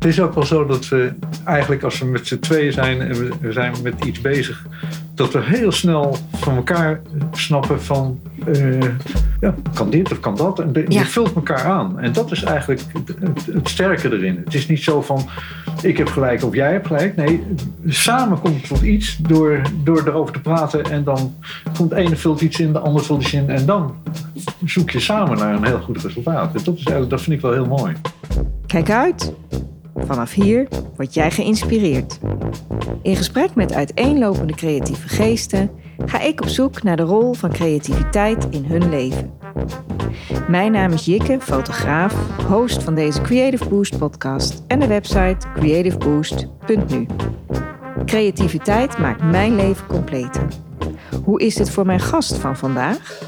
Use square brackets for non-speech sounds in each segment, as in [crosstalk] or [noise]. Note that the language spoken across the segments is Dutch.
Het is ook wel zo dat we eigenlijk als we met z'n tweeën zijn en we- we zijn met iets bezig, dat we heel snel van elkaar snappen van eh, ja, kan dit of kan dat. En de- Ja. je vult elkaar aan. En dat is eigenlijk het, sterke erin. Het is niet zo van ik heb gelijk of jij hebt gelijk. Nee, samen komt het tot iets door, door erover te praten. En dan komt de ene vult iets in, de ander vult iets in. En dan zoek je samen naar een heel goed resultaat. En dat, is eigenlijk, dat vind ik wel heel mooi. Kijk uit. Vanaf hier word jij geïnspireerd. In gesprek met uiteenlopende creatieve geesten ga ik op zoek naar de rol van creativiteit in hun leven. Mijn naam is Jikke, fotograaf, host van deze Creative Boost podcast en de website creativeboost.nu. Creativiteit maakt mijn leven completer. Hoe is dit voor mijn gast van vandaag?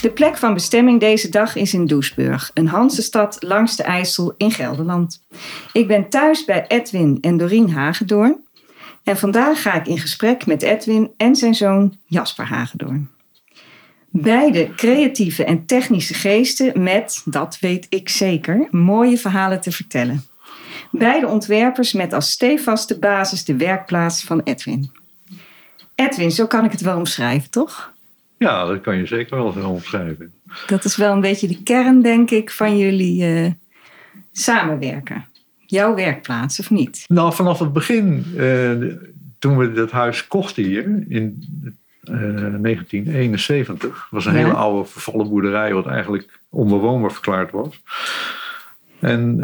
De plek van bestemming deze dag is in Doesburg, een Hansestad langs de IJssel in Gelderland. Ik ben thuis bij Edwin en Doreen Hagedoorn. En vandaag ga ik in gesprek met Edwin en zijn zoon Jasper Hagedoorn. Beide creatieve en technische geesten met, dat weet ik zeker, mooie verhalen te vertellen. Beide ontwerpers met als stevaste basis de werkplaats van Edwin. Edwin, zo kan ik het wel omschrijven, toch? Ja, dat kan je zeker wel zo omschrijven. Dat is wel een beetje de kern, denk ik, van jullie eh, samenwerken. Jouw werkplaats, of niet? Nou, vanaf het begin, eh, toen we dat huis kochten hier in eh, 1971, was een Ja. hele oude vervallen boerderij, wat eigenlijk onbewoonbaar verklaard was. En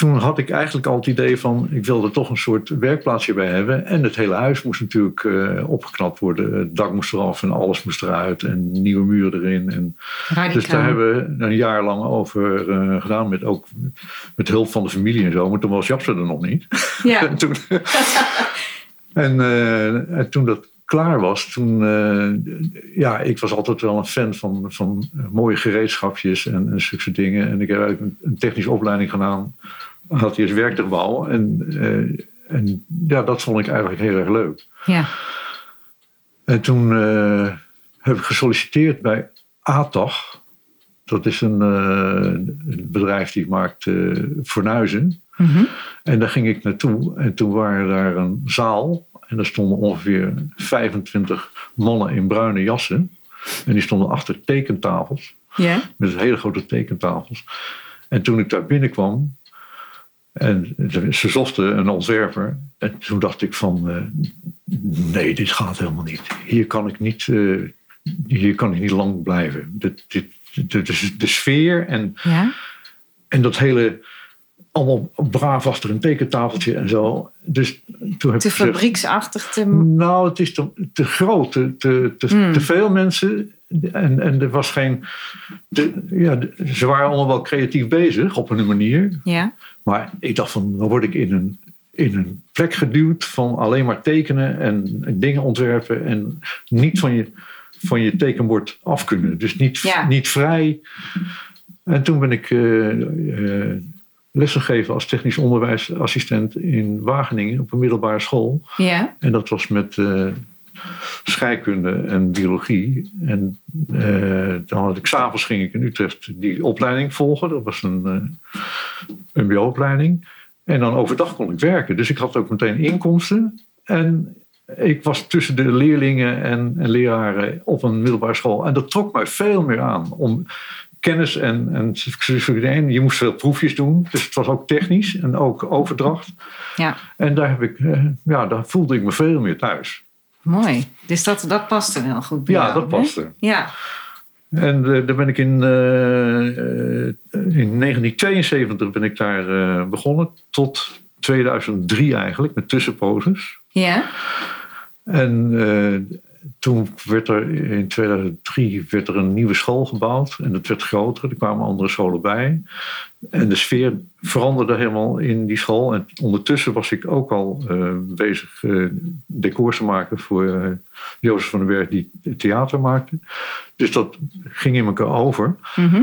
toen had ik eigenlijk al het idee van, ik wilde toch een soort werkplaatsje bij hebben. En het hele huis moest natuurlijk eh, opgeknapt worden. Het dak moest eraf en alles moest eruit en nieuwe muren erin. En dus daar hebben we een jaar lang over eh, gedaan, met ook met hulp van de familie en zo. Maar toen was Japse er nog niet. Ja, [laughs] En toen, [laughs] en, eh, en toen dat klaar was, toen, ja, ik was altijd wel een fan van, van mooie gereedschapjes en, en zulke dingen. En ik heb eigenlijk een, een technische opleiding gedaan, had eerst werktuigbouw. En, eh, en ja, dat vond ik eigenlijk heel erg leuk. ja. En toen eh, heb ik gesolliciteerd bij ATAG. Dat is een, eh, bedrijf die maakt fornuizen. Mhm. En daar ging ik naartoe. En toen waren daar een zaal. En daar stonden ongeveer 25 mannen in bruine jassen. En die stonden achter tekentafels. ja. Met hele grote tekentafels. En toen ik daar binnenkwam. En ze zochten een ontwerper. En toen dacht ik van... eh, nee, dit gaat helemaal niet. Hier kan ik niet, eh, hier kan ik niet lang blijven. Dit, dit, de, de, de sfeer en, ja. en dat hele... Allemaal braaf achter een tekentafeltje en zo. Dus toen heb Te fabrieksachtig, te... nou, het is te, te groot, te, te, Hmm. te veel mensen. En, en er was geen. ja, ze waren allemaal wel creatief bezig op hun manier. Ja. Maar ik dacht van, dan word ik in een, in een plek geduwd van alleen maar tekenen en dingen ontwerpen. En niet van je, van je tekenbord af kunnen. Dus niet, Ja. niet vrij. En toen ben ik lessen gegeven als technisch onderwijsassistent in Wageningen op een middelbare school. Ja. En dat was met eh, scheikunde en biologie. En eh, dan had ik s'avonds ging ik in Utrecht die opleiding volgen. Dat was een eh MBO-opleiding. En dan overdag kon ik werken. Dus ik had ook meteen inkomsten. En ik was tussen de leerlingen en, en leraren op een middelbare school. En dat trok mij veel meer aan. Om kennis en, en, en je moest veel proefjes doen. Dus het was ook technisch en ook overdracht. Ja. En daar, heb ik, eh, ja, daar voelde ik me veel meer thuis. Mooi. Dus dat, dat paste wel goed bij Ja, jou, dat hè? paste. Ja. En eh, daar ben ik in, eh, eh, in 1972 ben ik daar begonnen. Tot 2003 eigenlijk, met tussenposes. Ja. En toen werd er in 2003 werd er een nieuwe school gebouwd. En dat werd groter. Er kwamen andere scholen bij. En de sfeer veranderde helemaal in die school. En ondertussen was ik ook al eh, bezig decors te maken voor eh, Jozef van den Berg, die theater maakte. Dus dat ging in elkaar over. Mhm.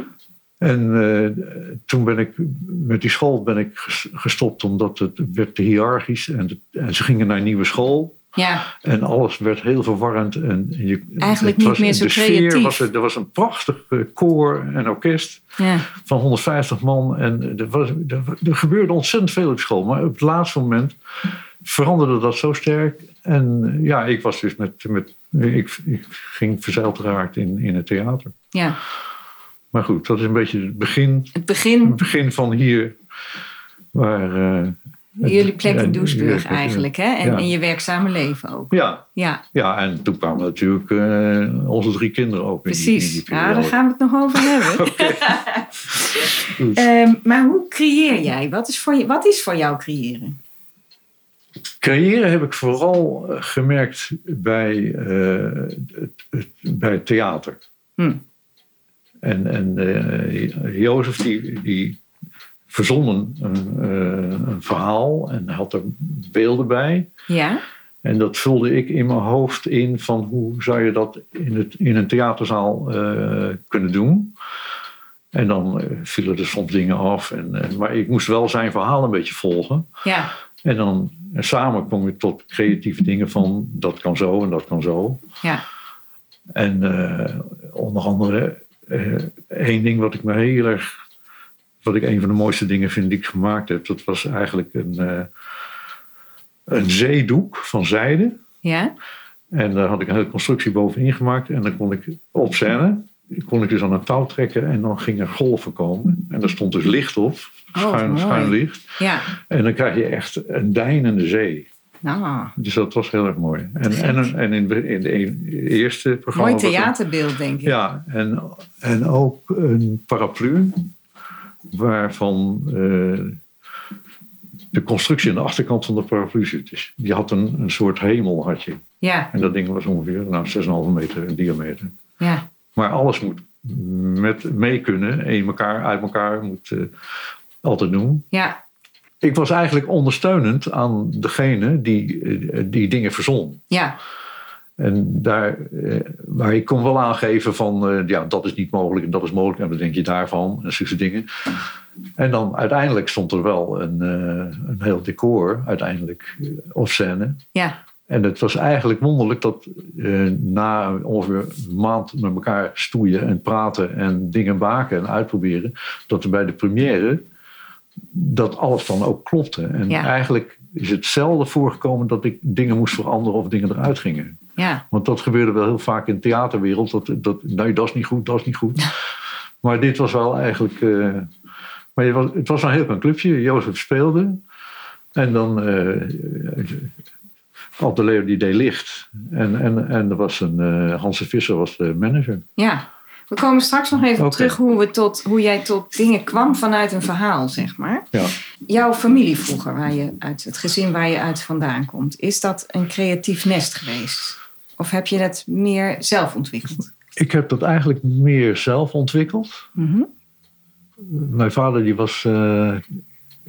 En toen ben ik met die school ben ik ges- gestopt omdat het werd te hiërarchisch. En, het- en ze gingen naar een nieuwe school. Ja, En alles werd heel verwarrend. En je, Eigenlijk niet meer zo de sfeer creatief. Was, er was een prachtig eh, koor en orkest ja, van 150 man. En er, was, er, er gebeurde ontzettend veel op school. Maar op het laatste moment veranderde dat zo sterk. En eh, ja, ik was dus met. met ik, ik ging verzeild geraakt in, in het theater. ja. Maar goed, dat is een beetje het begin, Het begin, het begin van hier. Waar, eh, jullie plek in Doesburg ja, eigenlijk, hè? En ja. in je werkzame leven ook. ja, Ja, ja, en toen kwamen natuurlijk eh, onze drie kinderen ook in die, in precies. die Ja, periode. daar gaan we het nog over [laughs] hebben. [laughs] Ehm, maar hoe creëer jij? Wat is, voor je, wat is voor jou creëren? Creëren heb ik vooral eh, gemerkt bij, eh, het, het- bij het theater. Hm. En, en eh, Jozef die, die verzon een, eh, een verhaal en had er beelden bij. Ja, En dat vulde ik in mijn hoofd in van hoe zou je dat in, het, in een theaterzaal eh, kunnen doen. En dan eh, vielen er soms dingen af. En, en- maar ik moest wel zijn verhaal een beetje volgen. ja, En dan en samen kom je tot creatieve dingen van dat kan zo en dat kan zo. ja, En onder andere één ding wat ik me heel erg, wat ik een van de mooiste dingen vind die ik gemaakt heb, dat was eigenlijk een, eh, een zeedoek van zijde. ja. En daar had ik een hele constructie bovenin gemaakt. En dan kon ik op scène, kon ik dus aan een touw trekken en dan gingen golven komen. En daar stond dus licht op, schuin, mooi. schuin licht. ja. En dan krijg je echt een deinende zee. Nou, Dus dat was heel erg mooi. En, en, en in, de- in de eerste programma. mooi er- theaterbeeld, denk ik. Ja, en, en ook een paraplu. Waarvan eh, de constructie aan de achterkant van de paraplu zit. Dus die had een, een soort hemel, had je. Ja, En dat ding was ongeveer nou, 6,5 meter in diameter. ja, Maar alles moet met mee kunnen. En elkaar, uit elkaar moet eh, altijd doen. ja, Ik was eigenlijk ondersteunend aan degene die eh, die dingen verzon. ja, En daar, eh, maar ik kon wel aangeven van, eh, ja, dat is niet mogelijk en dat is mogelijk. En wat denk je daarvan? En zulke dingen. En dan uiteindelijk stond er wel een, eh, een heel decor, uiteindelijk, op scène. ja, En het was eigenlijk wonderlijk dat eh, na ongeveer een maand met elkaar stoeien en praten en dingen maken en uitproberen, dat er bij de première dat alles dan ook klopte. En Ja. eigenlijk is het zelden voorgekomen dat ik dingen moest veranderen of dingen eruit gingen. Ja, Want dat gebeurde wel heel vaak in de theaterwereld. Dat, dat, nee, dat is niet goed, dat is niet goed. [laughs] Maar dit was wel eigenlijk... eh, maar het was, het was een heel klein clubje. Jozef speelde. En dan... eh Ab de Leeuw die deed licht. En, en, en er was een... eh Hans de Visser was de manager. ja. We komen straks nog even terug hoe, we tot, hoe jij tot dingen kwam vanuit een verhaal, zeg maar. Ja. Jouw familie vroeger, waar je uit, het gezin waar je uit vandaan komt, is dat een creatief nest geweest? Of heb je het meer zelf ontwikkeld? Ik heb dat eigenlijk meer zelf ontwikkeld. Mhm. Mijn vader die was eh,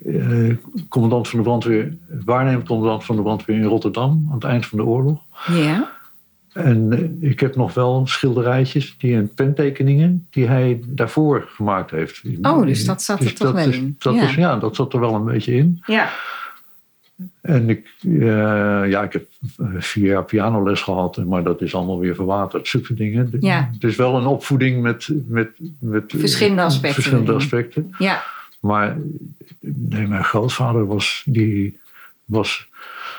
eh, commandant van de brandweer... waarnemend commandant van de brandweer in Rotterdam... aan het eind van de oorlog. Ja, En eh, ik heb nog wel schilderijtjes die en pentekeningen die hij daarvoor gemaakt heeft. Oh, dus dat zat er toch wel is, in. Dat Ja. Is, ja, dat zat er wel een beetje in. ja, En ik, eh, ja, ik heb eh, vier jaar pianoles gehad, maar dat is allemaal weer verwaterd. Zulke dingen. Ja. Het is wel een opvoeding met, met, met eh, Verschillende aspecten Verschillende aspecten. ja, Maar nee, mijn grootvader was, die was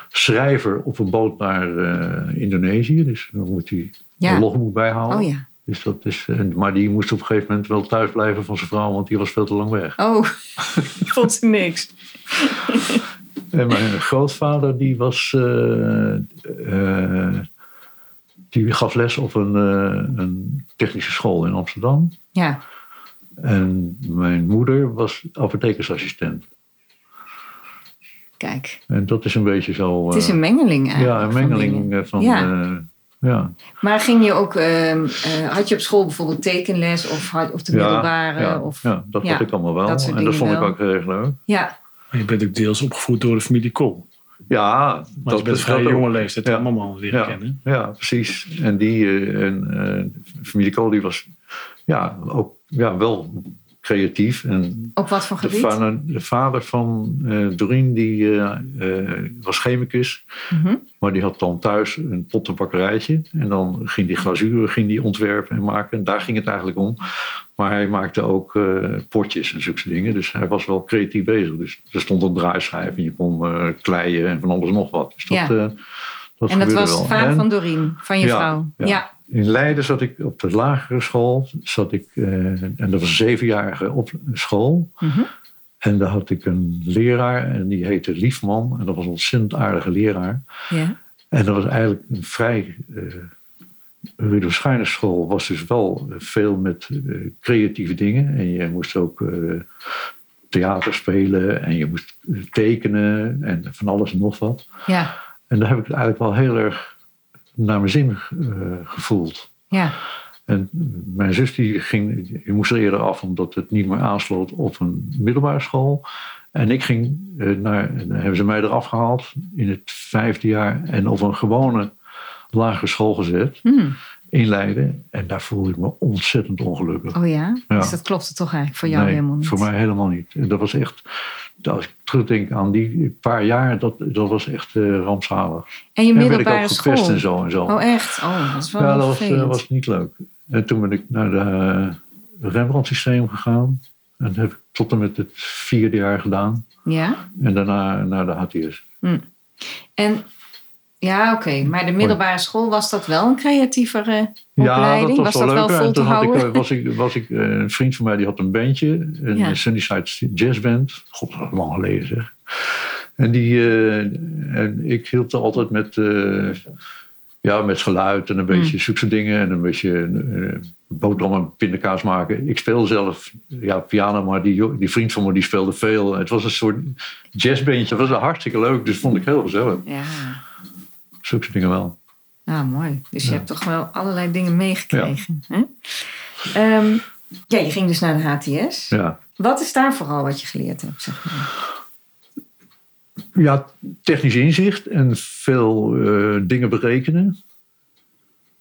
schrijver op een boot naar eh, Indonesië. Dus dan moet hij Ja. een logboek bijhouden. oh ja. Dus dat is, en- maar die moest op een gegeven moment wel thuis blijven van zijn vrouw, want die was veel te lang weg. Oh, [laughs] vond ze niks. [laughs] En mijn grootvader die was, eh, eh, die gaf les op een, eh, een technische school in Amsterdam. Ja, En mijn moeder was apothekersassistent. kijk. En dat is een beetje zo. Het is een mengeling eigenlijk. Ja, een mengeling van. Ja. ja. Maar ging je ook, ehm, eh, had je op school bijvoorbeeld tekenles of, had- of de middelbare? ja, of, ja, dat had ik allemaal wel. en dat vond ik ook heel erg leuk. ja, Maar je bent ook deels opgevoed door de familie Kool. Ja, Maar dat je bent is vrij jonge leeftijd Ja. allemaal leren Ja. kennen. Ja, precies. En die, eh, en, eh, familie Kool die was ja, ook ja, wel creatief. En Op wat voor gebied? vader, de vader van eh Doreen die, eh, eh, was chemicus. Mhm. Maar die had dan thuis een pottenbakkerijtje. En dan ging die glazuren ging die ontwerpen en maken. En daar ging het eigenlijk om. Maar hij maakte ook potjes en zulke dingen. Dus hij was wel creatief bezig. Dus er stond een draaischijf en je kon kleien en van alles nog wat. Dus dat, Ja. Eh, dat en dat was wel. de vader En van Doreen, van je Ja, vrouw. ja. Ja. In Leiden zat ik op de lagere school. Zat ik, eh, en dat was een zevenjarige op school. Mhm. En daar had ik een leraar en die heette Liefman. En dat was een ontzettend aardige leraar. ja. En dat was eigenlijk een vrij. Uh, Rudolf school was dus wel veel met eh, creatieve dingen. En je moest ook eh, theater spelen en je moest tekenen en van alles en nog wat. Ja. En daar heb ik het eigenlijk wel heel erg naar mijn zin eh, gevoeld. Ja. En mijn zus die ging, die moest er eerder af omdat het niet meer aansloot op een middelbare school. En ik ging eh, naar, dan hebben ze mij eraf gehaald in het vijfde jaar en op een gewone lagere school gezet Hmm. in Leiden. En daar voelde ik me ontzettend ongelukkig. Oh ja? Ja. Dus dat klopte toch eigenlijk voor jou nee, helemaal niet? voor mij helemaal niet. En dat was echt, als ik terugdenk aan die paar jaar, dat, dat was echt eh, rampzalig. En je En werd ik middelbare ook gepest school? en zo en zo. Oh echt? Oh, dat is wel ja, dat was, eh, was niet leuk. En toen ben ik naar de Rembrandt systeem gegaan. En dat heb ik tot en met het vierde jaar gedaan. Ja? En daarna naar de HTS. En ja, oké. Maar de middelbare school, was dat wel een creatievere opleiding? was dat wel leuker. vol En te toen had ik, houden? eh, was ik, was ik, eh, een vriend van mij die had een bandje. Een Ja. Sunnyside Jazz Band. God, dat lang geleden zeg. En, die, eh, en ik hielp er altijd met, ja, met geluid en een beetje Hmm. zulke dingen. En een beetje uh, boterham en pindakaas maken. Ik speelde zelf ja, piano, maar die, die vriend van me die speelde veel. Het was een soort jazzbandje. Dat was hartstikke leuk. Dus vond ik heel gezellig. Ja. Zulke dingen wel. Nou, mooi. Dus je hebt toch wel allerlei dingen meegekregen. Hè? Ehm, ja, je ging dus naar de HTS. Ja. Wat is daar vooral wat je geleerd hebt? Zeg maar? Ja, technisch inzicht en veel eh, dingen berekenen.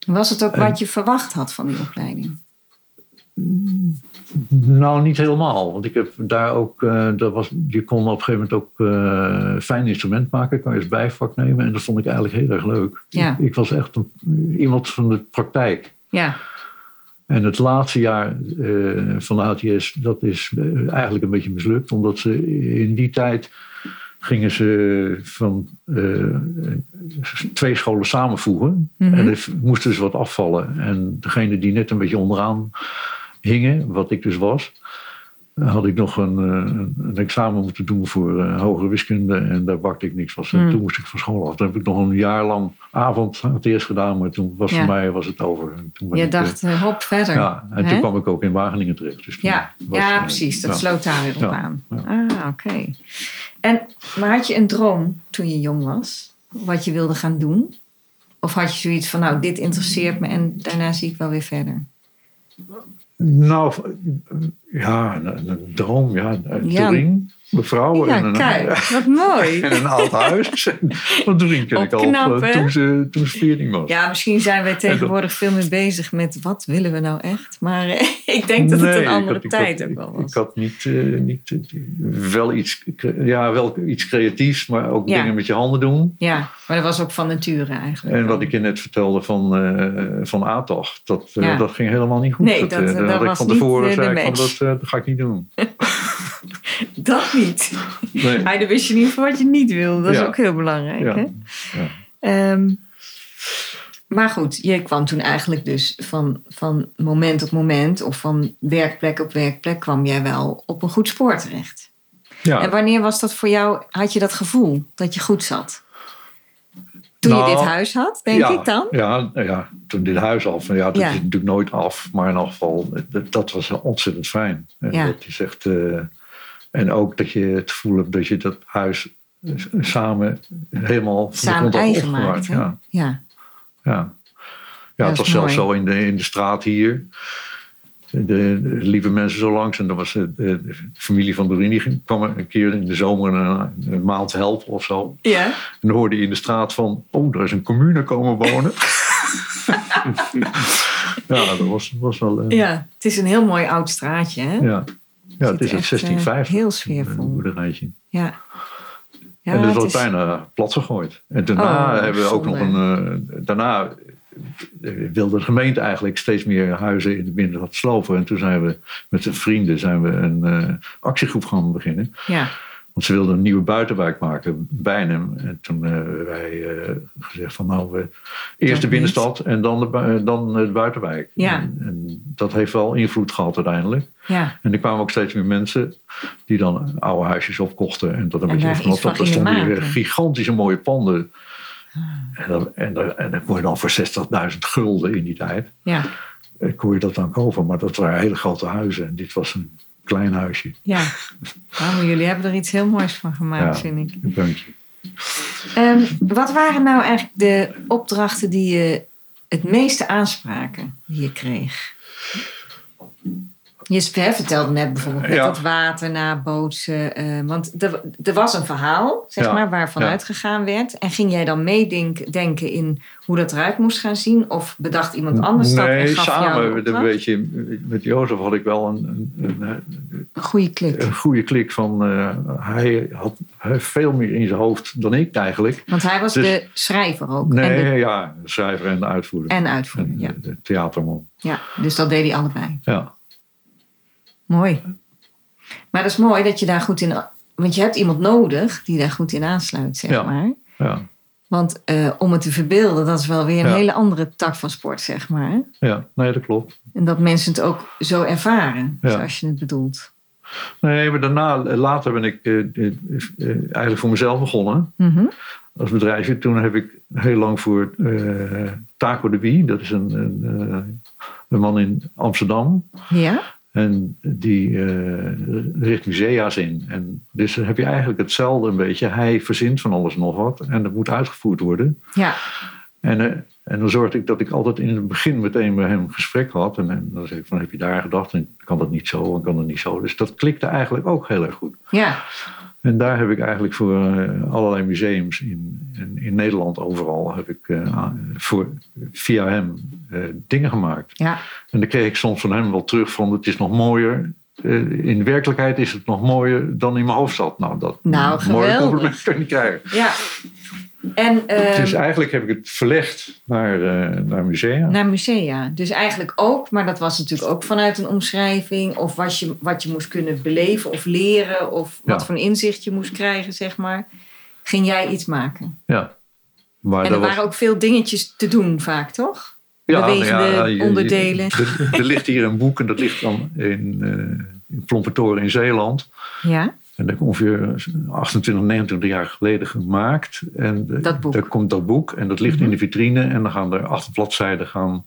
Was het ook En- wat je verwacht had van die opleiding? Nou, niet helemaal. Want ik heb daar ook, eh, dat was, je kon op een gegeven moment ook eh, fijn instrument maken, kan je als bijvak nemen. En dat vond ik eigenlijk heel erg leuk. Ja. Ik, ik was echt een, iemand van de praktijk. Ja, En het laatste jaar eh, van de ATS, dat is eigenlijk een beetje mislukt. Omdat ze in die tijd gingen ze van twee scholen samenvoegen. Mhm. En er moesten dus wat afvallen. En degene die net een beetje onderaan hingen, wat ik dus was... had ik nog een, eh, een examen moeten doen voor eh, hogere wiskunde. En daar bakte ik niks van. Hmm. toen moest ik van school af. Toen heb ik nog een jaar lang avond ATS gedaan. Maar toen was Ja. voor mij was het over. En toen ben je ik, dacht, eh, hop, verder. ja, en toen kwam ik ook in Wageningen terecht. Dus Ja, was, ja precies. Dat ja. sloot daar weer op aan. Ah, oké. En, maar had je een droom toen je jong was? Wat je wilde gaan doen? Of had je zoiets van, nou, dit interesseert me en daarna zie ik wel weer verder? Nou, ja, een, een droom, ja. Een Ja. Mevrouw. en Ja, een, kijk, [laughs] wat mooi. En een oud huis. [laughs] Want ken ik al eh, toen ze, toen ze 14 was. Ja, misschien zijn wij tegenwoordig veel meer bezig met wat willen we nou echt. Maar eh, [laughs] ik denk dat het Nee, een andere had- tijd had- ook wel was. Ik had niet, eh, niet wel, iets, ja, wel iets creatiefs, maar ook Ja. dingen met je handen doen. Ja, maar dat was ook van nature eigenlijk. En wat ik je net vertelde van, eh van dat, dat ging helemaal niet goed. Nee, dat, dat- dat had ik van tevoren zei van, dat ga ik niet doen. [laughs] Dat niet. Nee. Maar dan wist je niet voor wat je niet wilde. Dat is ook heel belangrijk. Ja. Hè? Ja. Ehm, maar goed, je kwam toen eigenlijk dus van, van moment op moment... of van werkplek op werkplek... kwam jij wel op een goed spoor terecht. Ja. En wanneer was dat voor jou? Had je dat gevoel dat je goed zat? Toen je Nou, dit huis had, denk ja, ik dan? Ja, nou ja, toen dit huis af. Ja, dat Ja. is natuurlijk nooit af. Maar in elk geval, dat, dat was ontzettend fijn. En Ja. dat is echt, en ook dat je het gevoel hebt dat je dat huis samen helemaal Samen eigen maakt. Ja, Ja. ja. ja Dat het was zelfs zo in de, in de straat hier. De, de lieve mensen zo langs. En dan was de, de, de familie van ging- kwam een keer in de zomer een, een maand helpen of zo. ja. En dan hoorde je in de straat van, oh, daar is een commune komen wonen. [laughs] ja, dat was, was wel... eh, Ja, het is een heel mooi oud straatje. Hè? ja. Ja, het is eh, 1650. heel Een sfeervol. boerderijtje. Ja. ja en dat het was is- bijna plat gegooid. En daarna Oh, hebben we ook nog een. eh, daarna eh, wilde de gemeente eigenlijk steeds meer huizen in de binnenstad slopen. En toen zijn we met vrienden zijn we een actiegroep gaan beginnen. Ja, Want ze wilden een nieuwe buitenwijk maken, Bijnem. En toen eh, hebben wij eh, gezegd van nou, we, eerst de binnenstad en dan de, bui- dan de buitenwijk. Ja. En, en dat heeft wel invloed gehad uiteindelijk. ja. En er kwamen ook steeds meer mensen die dan oude huisjes opkochten. En dat een En beetje van dat er stonden weer gigantische mooie panden. En, dan, en, dan, en dan kon je dan voor 60.000 gulden in die tijd. ja. eh, Kon je dat dan kopen. Maar dat waren hele grote huizen. En dit was een klein huisje. ja. Nou, jullie hebben er iets heel moois van gemaakt, Ja. vind ik. Een puntje. Ehm, wat waren nou eigenlijk de opdrachten die je het meeste aanspraken die je kreeg? Je vertelde net bijvoorbeeld met Ja. dat water nabootsen. eh, want er, er was een verhaal, zeg Ja. maar, waarvan Ja. uitgegaan werd. En ging jij dan meedenken in hoe dat eruit moest gaan zien? Of bedacht iemand anders dat en Nee, gaf jou samen. opdracht? beetje, met Jozef had ik wel een, een, een, Een goede klik. een goede klik van. eh, hij had veel meer in zijn hoofd dan ik eigenlijk. Want hij was Dus- de schrijver ook. Nee, En, de, ja, de schrijver en de uitvoerder. en uitvoerder, En ja. de theaterman. ja. Dus dat deed hij allebei. Ja. Mooi. Maar dat is mooi dat je daar goed in... Want je hebt iemand nodig die daar goed in aansluit, zeg Ja. maar. Ja, Want eh, om het te verbeelden, dat is wel weer een Ja. hele andere tak van sport, zeg maar. ja, nee, dat klopt. En dat mensen het ook zo ervaren, Ja. zoals je het bedoelt. Nee, maar daarna, later ben ik eh, eh, eigenlijk voor mezelf begonnen Mhm. als bedrijfje. Toen heb ik heel lang voor Taco de Bie, dat is een, een, een man in Amsterdam. Ja? En die eh, richt musea's in. En dus dan heb je eigenlijk hetzelfde een beetje. Hij verzint van alles nog wat en dat moet uitgevoerd worden. Ja. En, eh, en dan zorgde ik dat ik altijd in het begin meteen met hem een gesprek had. En, en dan zei ik van, heb je daar gedacht? En kan dat niet zo en kan dat niet zo? Dus dat klikte eigenlijk ook heel erg goed. Ja. En daar heb ik eigenlijk voor eh, allerlei museums in, in, in Nederland overal... heb ik eh, voor, via hem eh, dingen gemaakt. Ja. En dan kreeg ik soms van hem wel terug van, het is nog mooier... in werkelijkheid is het nog mooier dan in mijn hoofd zat. Nou, dat Nou, geweldig. compliment kan je niet krijgen. Ja. En ehm, dus eigenlijk heb ik het verlegd naar, eh, naar musea. naar musea. Dus eigenlijk ook, maar dat was natuurlijk ook vanuit een omschrijving. Of wat je, wat je moest kunnen beleven of leren. Of wat Ja. voor een inzicht je moest krijgen, zeg maar. Ging jij iets maken. Ja. Maar en er waren ook veel dingetjes te doen vaak, toch? bewegende je- onderdelen. je- er, er ligt hier een boek en dat ligt dan in, eh in in Zeeland. Ja. En dat is ongeveer 28, 29 jaar geleden gemaakt. En de- Dat boek. Mhm. daar komt dat boek en dat ligt in de vitrine. En dan gaan er acht bladzijden gaan,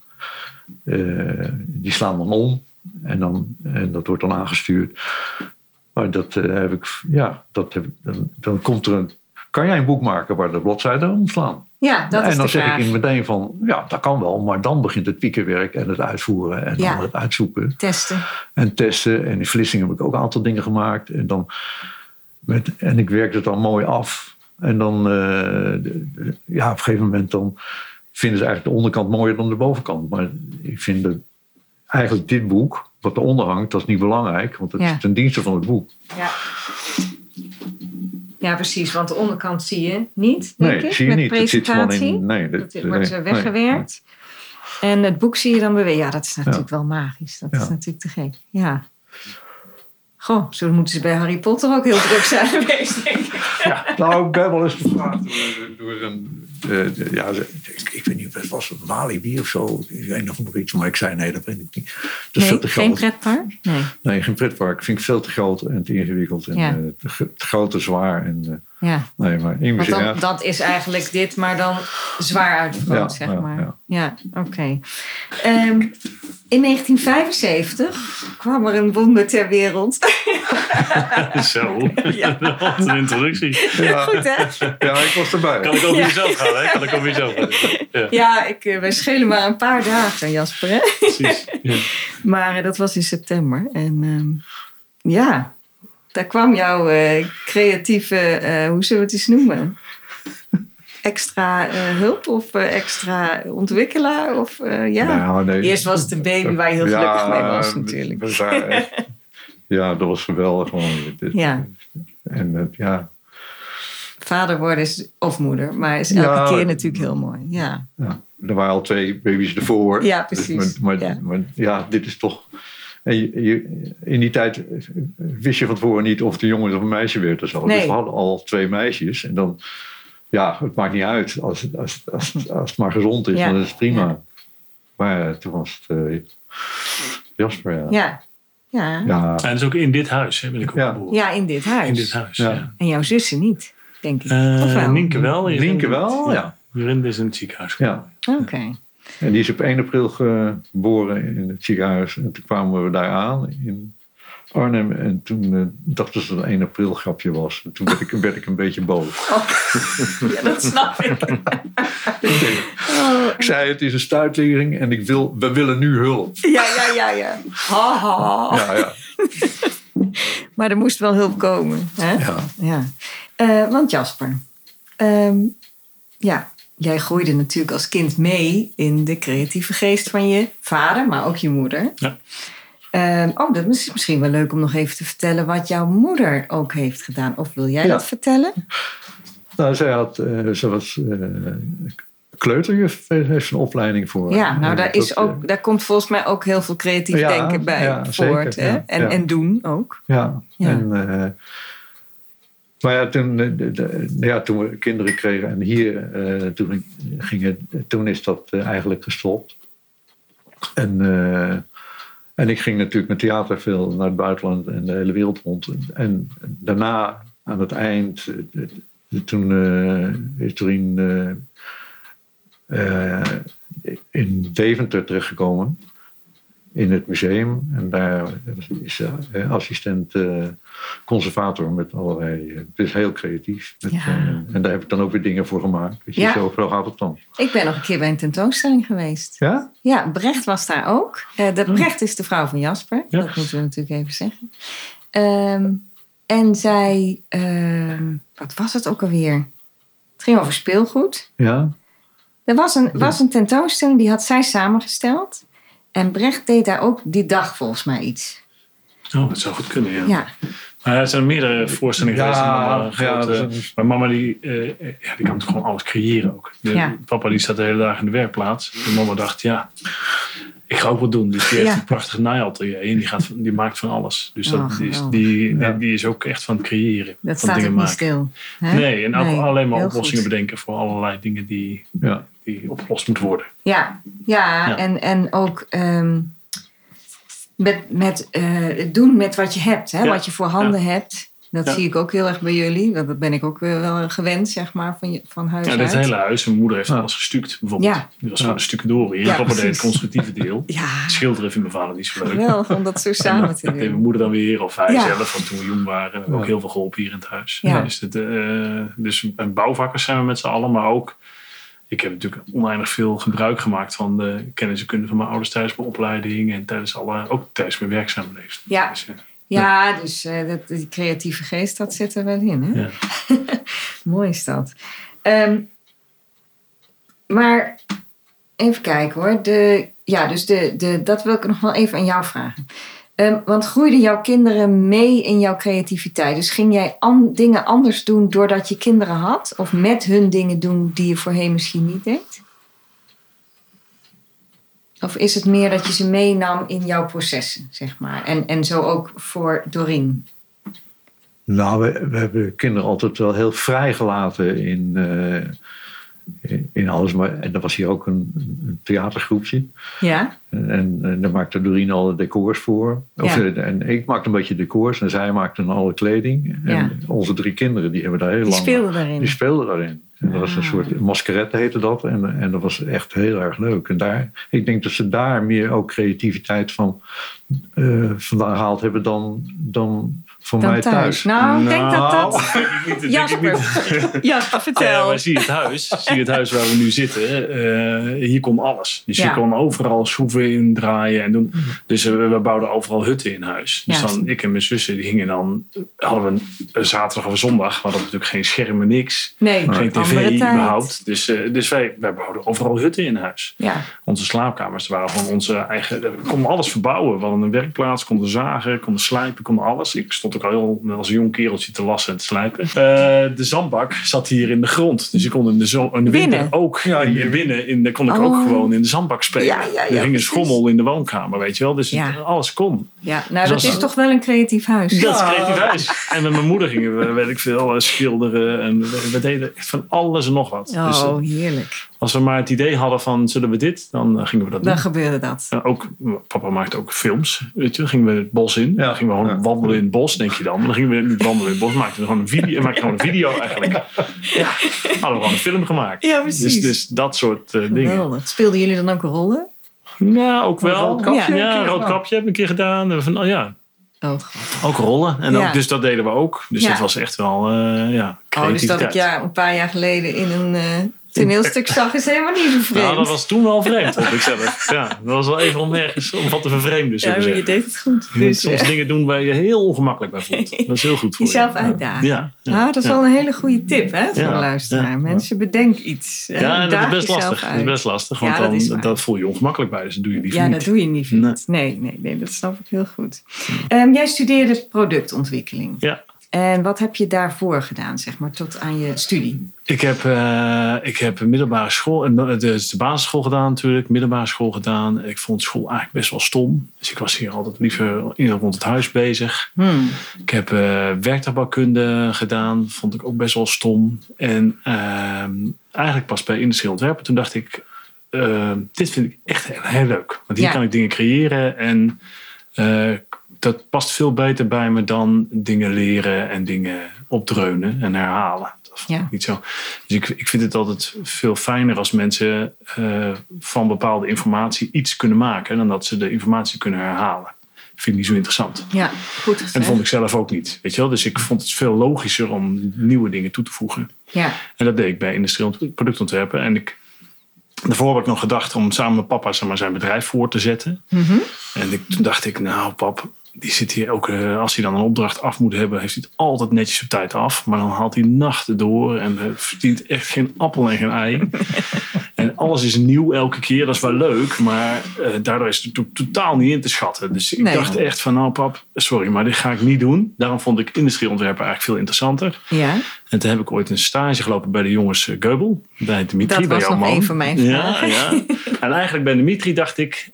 eh, die slaan dan om. En, dan, en dat wordt dan aangestuurd. Maar dat eh, heb ik, ja, dat heb, ik- dan, dan komt er een, kan jij een boek maken waar de bladzijden omslaan? Ja, dat en is dan de zeg vraag. ik in meteen van, ja, dat kan wel. Maar dan begint het piekenwerk en het uitvoeren en Ja. dan het uitzoeken Testen. en testen. En in Vlissingen heb ik ook een aantal dingen gemaakt. En, dan met, en ik werk het dan mooi af. En dan, eh, de- de- ja, op een gegeven moment dan vinden ze eigenlijk de onderkant mooier dan de bovenkant. Maar ik vind dat eigenlijk dit boek, wat eronder hangt, dat is niet belangrijk. Want het Ja. is ten dienste van het boek. Ja. Ja, precies. Want de onderkant zie je niet, denk nee, ik, zie je met niet. Het zit presentatie. gewoon in... Nee, Dat dat, wordt nee, eh, weggewerkt. En het boek zie je dan bewegen. Ja, dat is natuurlijk wel magisch. Dat is natuurlijk te gek. Ja. Goh, zo moeten ze bij Harry Potter ook heel druk zijn [laughs] geweest, denk ik. Ja, nou, ik ben wel eens gevraagd door, door een. Eh, ja, ik, ik weet niet, het was het Walibi of zo. Ik weet nog nog iets, maar ik zei nee, dat weet ik niet. Dat is veel Nee, te geen groot. pretpark? Nee. Nee, geen pretpark. Vind ik veel te groot en te ingewikkeld. En Ja. eh, te, groot, te zwaar. En, eh, Ja. nee, maar in Want musea. dan, dat is eigenlijk dit, maar dan zwaar uitvergroot, Ja, zeg ja, maar. ja. Ja, oké. Ehm, in 1975 kwam er een wonder ter wereld. [laughs] Zo. Ja. Wat een introductie. Ja, Goed, hè? ja, ik was erbij. Kan ik over jezelf gaan, hè? Kan ik over jezelf gaan. Ja, Ja, ik, eh, wij schelen maar een paar dagen, Jasper. Hè? precies. Ja. Maar eh, dat was in september. En ehm, ja, daar kwam jouw eh, creatieve, eh, hoe zullen we het eens noemen? Extra eh, hulp of extra ontwikkelaar? Of, ja. Nou, nee. Eerst was het een baby waar je heel gelukkig mee was natuurlijk. we ja, dat was geweldig. Ja. En ja, Vader worden is, of moeder, maar is elke Ja. keer natuurlijk heel mooi. Ja, ja, er waren al twee baby's ervoor. Ja, Dus, precies. maar, maar, Ja. maar ja, dit is toch... En je, je- in die tijd wist je van tevoren niet of het een jongen of een meisje werd. of zo. Nee. Dus we hadden al twee meisjes. En dan, ja, het maakt niet uit. Als, het- als, als, als het maar gezond is, Ja. dan is het prima. Ja. Maar toen was het eh, Jasper, ja. ja, ja. Ja, En dus ook in dit huis hè, ben ik ook Ja. geboren. Ja, in dit huis. In dit huis, Ja. ja. En jouw zussen niet, denk ik. Eh, of wel? Nienke wel. Nienke wel, ja. Jorinde is in het ziekenhuis ja. Oké. En die is op 1 april geboren in het ziekenhuis. En toen kwamen we daar aan in Arnhem. En toen eh, dachten ze dat het een 1 april grapje was. En toen werd ik, werd ik een beetje boos. [laughs] Ja, dat snap ik. Oh, [laughs] Ik zei, het is een stuitlering en ik wil, we willen nu hulp. ja, ja, ja, ja. Ha, ha, ha. Ja, ja. [laughs] Maar er moest wel hulp komen. Hè? ja. Ja. Eh, want Jasper, ehm, ja, jij groeide natuurlijk als kind mee in de creatieve geest van je vader, maar ook je moeder. Ja. Ehm, oh, dat is misschien wel leuk om nog even te vertellen wat jouw moeder ook heeft gedaan. Of wil jij Ja. dat vertellen? Nou, zij had, eh, ze was eh kleuterjuf, heeft een opleiding voor. Ja, nou daar, is ook, daar komt volgens mij ook heel veel creatief Ja, denken bij ja, voort. zeker, hè? ja, en, ja. en doen ook. Ja, Ja. en... eh, maar ja, toen, eh, ja, toen we kinderen kregen en hier, eh, toen, ging het, toen is dat eh, eigenlijk gestopt. En, en ik ging natuurlijk met theater veel naar het buitenland en de hele wereld rond. En daarna, aan het eind, toen is Doreen in Deventer terechtgekomen. In het museum. En daar is ze eh, assistent eh, conservator met allerlei. eh, Het is heel creatief. Met, Ja. en daar heb ik dan ook weer dingen voor gemaakt. Weet je, Ja. zo, zo gaat het dan. Ik ben nog een keer bij een tentoonstelling geweest. Ja? Ja, Brecht was daar ook. De Brecht is de vrouw van Jasper. Ja. Dat moeten we natuurlijk even zeggen. Ehm, en zij, ehm, wat was het ook alweer? Het ging over speelgoed. Ja. Er was een, was een tentoonstelling, die had zij samengesteld. En Brecht deed daar ook die dag volgens mij iets. Oh, dat zou goed kunnen, ja. Ja, Maar er zijn meerdere voorstellingen Ja, geweest. en mama, ja, grote- dat is- Maar mama die, eh, ja, die kan gewoon alles creëren ook. De- Ja. Papa die staat de hele dag in de werkplaats. En mama dacht, ja, ik ga ook wat doen. Dus die heeft Ja. een prachtig naaiatelier. En die, gaat, die maakt van alles. Dus Oh, dat, die, is, die, Ja. die, die is ook echt van het creëren. dat van staat ook dingen niet maken. stil. hè? Nee, en Nee, alleen maar oplossingen goed. bedenken voor allerlei dingen die, ja. Die opgelost moeten worden. Ja, ja, Ja. En, en ook ehm, met, met eh, het doen met wat je hebt, hè? Ja. wat je voor handen hebt. Dat Ja. zie ik ook heel erg bij jullie. Want dat ben ik ook eh, wel gewend, zeg maar, van, je, van huis Ja, uit. dit hele huis. Mijn moeder heeft Ja. alles gestuukt, bijvoorbeeld. Ja. Die was gewoon een stuk door. Hier Ja, papa deed het constructieve deel. [laughs] Ja, Schilderen vindt mijn vader niet zo leuk. geweldig om dat zo samen te Dat deed mijn doen. moeder dan weer, of hij Ja. zelf, want toen we jong waren, ook heel veel geholpen hier in het huis. Ja. Dus, het, eh, dus een bouwvakkers zijn we met z'n allen, maar ook, ik heb natuurlijk oneindig veel gebruik gemaakt van de kennis en kunde van mijn ouders tijdens mijn opleiding en tijdens alle, ook tijdens mijn werkzame leven. Ja. Dus, eh, Ja, dus eh, dat, die creatieve geest, dat zit er wel in. Hè? ja. [laughs] Mooi is dat. Ehm, maar even kijken hoor. De, ja, dus de, de, dat wil ik nog wel even aan jou vragen. Ehm, want groeiden jouw kinderen mee in jouw creativiteit? Dus ging jij dingen anders doen doordat je kinderen had? Of met hun dingen doen die je voorheen misschien niet deed? Of is het meer dat je ze meenam in jouw processen, zeg maar? En, en zo ook voor Doreen? Nou, we, hebben de kinderen altijd wel heel vrijgelaten in, eh, in, in alles. Maar, en er was hier ook een, een theatergroepje. Ja? En, en daar maakte Doreen alle decors voor. Of, Ja. eh, En ik maakte een beetje decors en zij maakte alle kleding. En Ja. onze drie kinderen die hebben daar heel Die lang... speelden daarin. Die speelden daarin. En dat was een Ah. soort maskerette heette dat. En, en dat was echt heel erg leuk. En daar, ik denk dat ze daar meer ook creativiteit van eh, vandaan gehaald hebben dan, dan van Dan mij thuis. Nou, ik denk dat dat... [laughs] ik niet, denk ik Jasper, niet. Jasper, [laughs] Ja, vertel. maar zie je het huis, zie het huis waar we nu zitten. eh, hier kon alles. Dus Ja. je kon overal schroeven in draaien en doen. Dus eh, we bouwden overal hutten in huis. Dus Ja. dan, ik en mijn zussen, die gingen dan, hadden we een, zaterdag of een zondag, we hadden natuurlijk geen schermen, niks. Nee, Geen tv, überhaupt. Dus, eh, dus wij, wij bouwden overal hutten in huis. Ja, Onze slaapkamers waren gewoon onze eigen... We konden alles verbouwen. We hadden een werkplaats, konden zagen, konden slijpen, konden alles. Ik stond ook al heel, als een jong kereltje te lassen en te slijpen. Eh, de zandbak zat hier in de grond. Dus ik kon in de, zo in de winter Binnen? ook... Ja, hier binnen in de, kon ik Oh. ook gewoon in de zandbak spelen. Ja, ja, ja, er hing een schommel in de woonkamer, weet je wel. Dus Ja. alles kon. ja. nou Zoals- dat is toch wel een creatief huis. Dat is creatief huis. En met mijn moeder gingen we, weet ik veel, eh, schilderen. En we, we deden echt van alles en nog wat. Dus eh, Oh, heerlijk. Als we maar het idee hadden van, zullen we dit? Dan eh, gingen we dat doen. Dan gebeurde dat. Ja, ook, papa maakte ook films. Weet je, dan gingen we het bos in. Ja. Dan gingen we gewoon Ja. wandelen in het bos, denk je dan. Dan gingen we niet wandelen in het bos, maakten we gewoon een video, maakten gewoon een video eigenlijk. Ja, hadden we gewoon een film gemaakt. Ja, precies. Dus, dus dat soort eh, dingen. Speelden jullie dan ook rollen? Ja, ook wel. Een rood kapje ja, rood kapje heb ik een keer gedaan. Van, oh ja, Oh, ook rollen. En Ja. ook, dus dat deden we ook. Dus Ja. dat was echt wel, eh ja, Oh, dus dat ik ja, een paar jaar geleden in een eh, toneelstuk [laughs] zag, is helemaal niet zo vreemd. Nou, dat was toen wel vreemd, vond ik zelf. [laughs] Ja, dat was wel even om nergens om wat te vervreemden, ja, maar je zeggen. deed het goed. Je moet Dus, soms dingen doen waar je heel ongemakkelijk bij voelt. Dat is heel goed voor jezelf je. uitdagen. Ja, ja, ah, dat is wel een hele goede tip hè, voor de luisteraar. Mensen, bedenk iets. Ja, en dat is best lastig. Dat is best lastig, want dan dat voel je ongemakkelijk bij. Dus dat doe je liever Ja, niet. dat doe je niet. Nee. Nee, nee, nee, dat snap ik heel goed. Ehm, jij studeerde productontwikkeling. Ja. En wat heb je daarvoor gedaan, zeg maar, tot aan je studie? Ik heb, eh, ik heb middelbare school, en de, basisschool gedaan natuurlijk, middelbare school gedaan. Ik vond school eigenlijk best wel stom. Dus ik was hier altijd liever in en rond het huis bezig. Hmm. Ik heb werktuigbouwkunde gedaan, vond ik ook best wel stom. En ehm, eigenlijk pas bij industrieel ontwerpen, toen dacht ik, dit vind ik echt heel, heel leuk. Want hier Ja. kan ik dingen creëren en dat past veel beter bij me dan dingen leren en dingen opdreunen en herhalen. Dat Ja. niet zo. Dus ik, ik vind het altijd veel fijner als mensen eh, van bepaalde informatie iets kunnen maken dan dat ze de informatie kunnen herhalen. Dat vind ik niet zo interessant. Ja, goed En dat gezegd. vond ik zelf ook niet. Weet je wel? Dus ik vond het veel logischer om nieuwe dingen toe te voegen. Ja, En dat deed ik bij industrieel productontwerpen. En ik, daarvoor heb ik nog gedacht om samen met papa zeg maar, zijn bedrijf voor te zetten. Mhm. En ik, toen dacht ik, nou pap, die zit hier ook, als hij dan een opdracht af moet hebben, heeft hij het altijd netjes op tijd af. Maar dan haalt hij nachten door en verdient echt geen appel en geen ei. [laughs] en alles is nieuw elke keer, dat is wel leuk, maar eh, daardoor is het totaal niet in te schatten. Dus ik Nee. dacht echt van, nou pap, sorry, maar dit ga ik niet doen. Daarom vond ik industrieontwerpen eigenlijk veel interessanter. ja. En toen heb ik ooit een stage gelopen bij de jongens eh, Geubel. Bij Dimitri, Dat bij was jouw nog man. een van mijn ja, vragen. ja. En eigenlijk bij Dimitri dacht ik...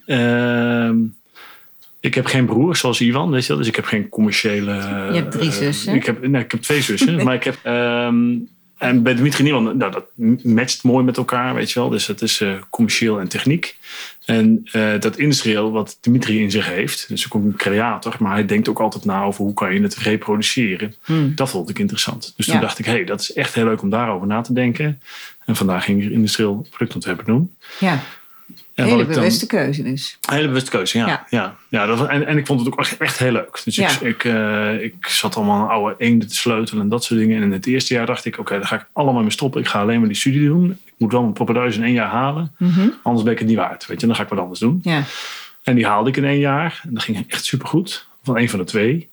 ik heb geen broer zoals Ivan, weet je wel. Dus ik heb geen commerciële... Je hebt drie eh, zussen. ik, heb, nee, ik heb twee zussen. [laughs] maar ik heb... ehm, en bij Dimitri niemand, nou, dat matcht mooi met elkaar, weet je wel. Dus dat is eh, commercieel en techniek. En eh, dat industrieel, wat Dimitri in zich heeft, dus ook een creator, maar hij denkt ook altijd na over hoe kan je het reproduceren. Hmm. Dat vond ik interessant. Dus Ja. toen dacht ik, hé, hey, dat is echt heel leuk om daarover na te denken. En vandaag ging ik industrieel productontwerpen doen. ja. En Hele dan- bewuste keuze dus. een hele bewuste keuze, ja. Ja. ja. ja. dat en, en ik vond het ook echt, echt heel leuk. Dus Ja. ik, ik, eh, ik zat allemaal aan oude eenden te sleutelen en dat soort dingen. En in het eerste jaar dacht ik, oké, daar ga ik allemaal mee stoppen. Ik ga alleen maar die studie doen. Ik moet wel mijn propedeuse in één jaar halen. Mhm. Anders ben ik het niet waard. Weet je, dan ga ik wat anders doen. Ja. En die haalde ik in één jaar. En dat ging echt supergoed. Van een van de twee.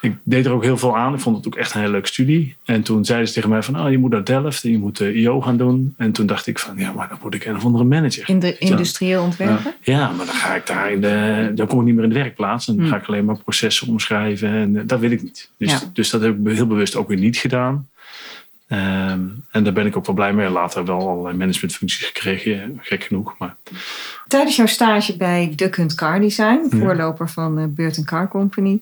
Ik deed er ook heel veel aan. Ik vond het ook echt een hele leuke studie. En toen zeiden ze tegen mij van, oh, je moet naar Delft en je moet de IO gaan doen. En toen dacht ik van, ja, maar dan word ik een of andere manager. In de industrieel ontwerpen? Ja, maar dan ga ik daar in de, dan kom ik niet meer in de werkplaats. En dan Hmm. ga ik alleen maar processen omschrijven. En eh, dat wil ik niet. Dus, Ja. dus dat heb ik heel bewust ook weer niet gedaan. Ehm, en daar ben ik ook wel blij mee. Later wel allerlei managementfuncties gekregen, gek genoeg. Maar Tijdens jouw stage bij Duck Car Design, Ja. voorloper van de Burton Car Company,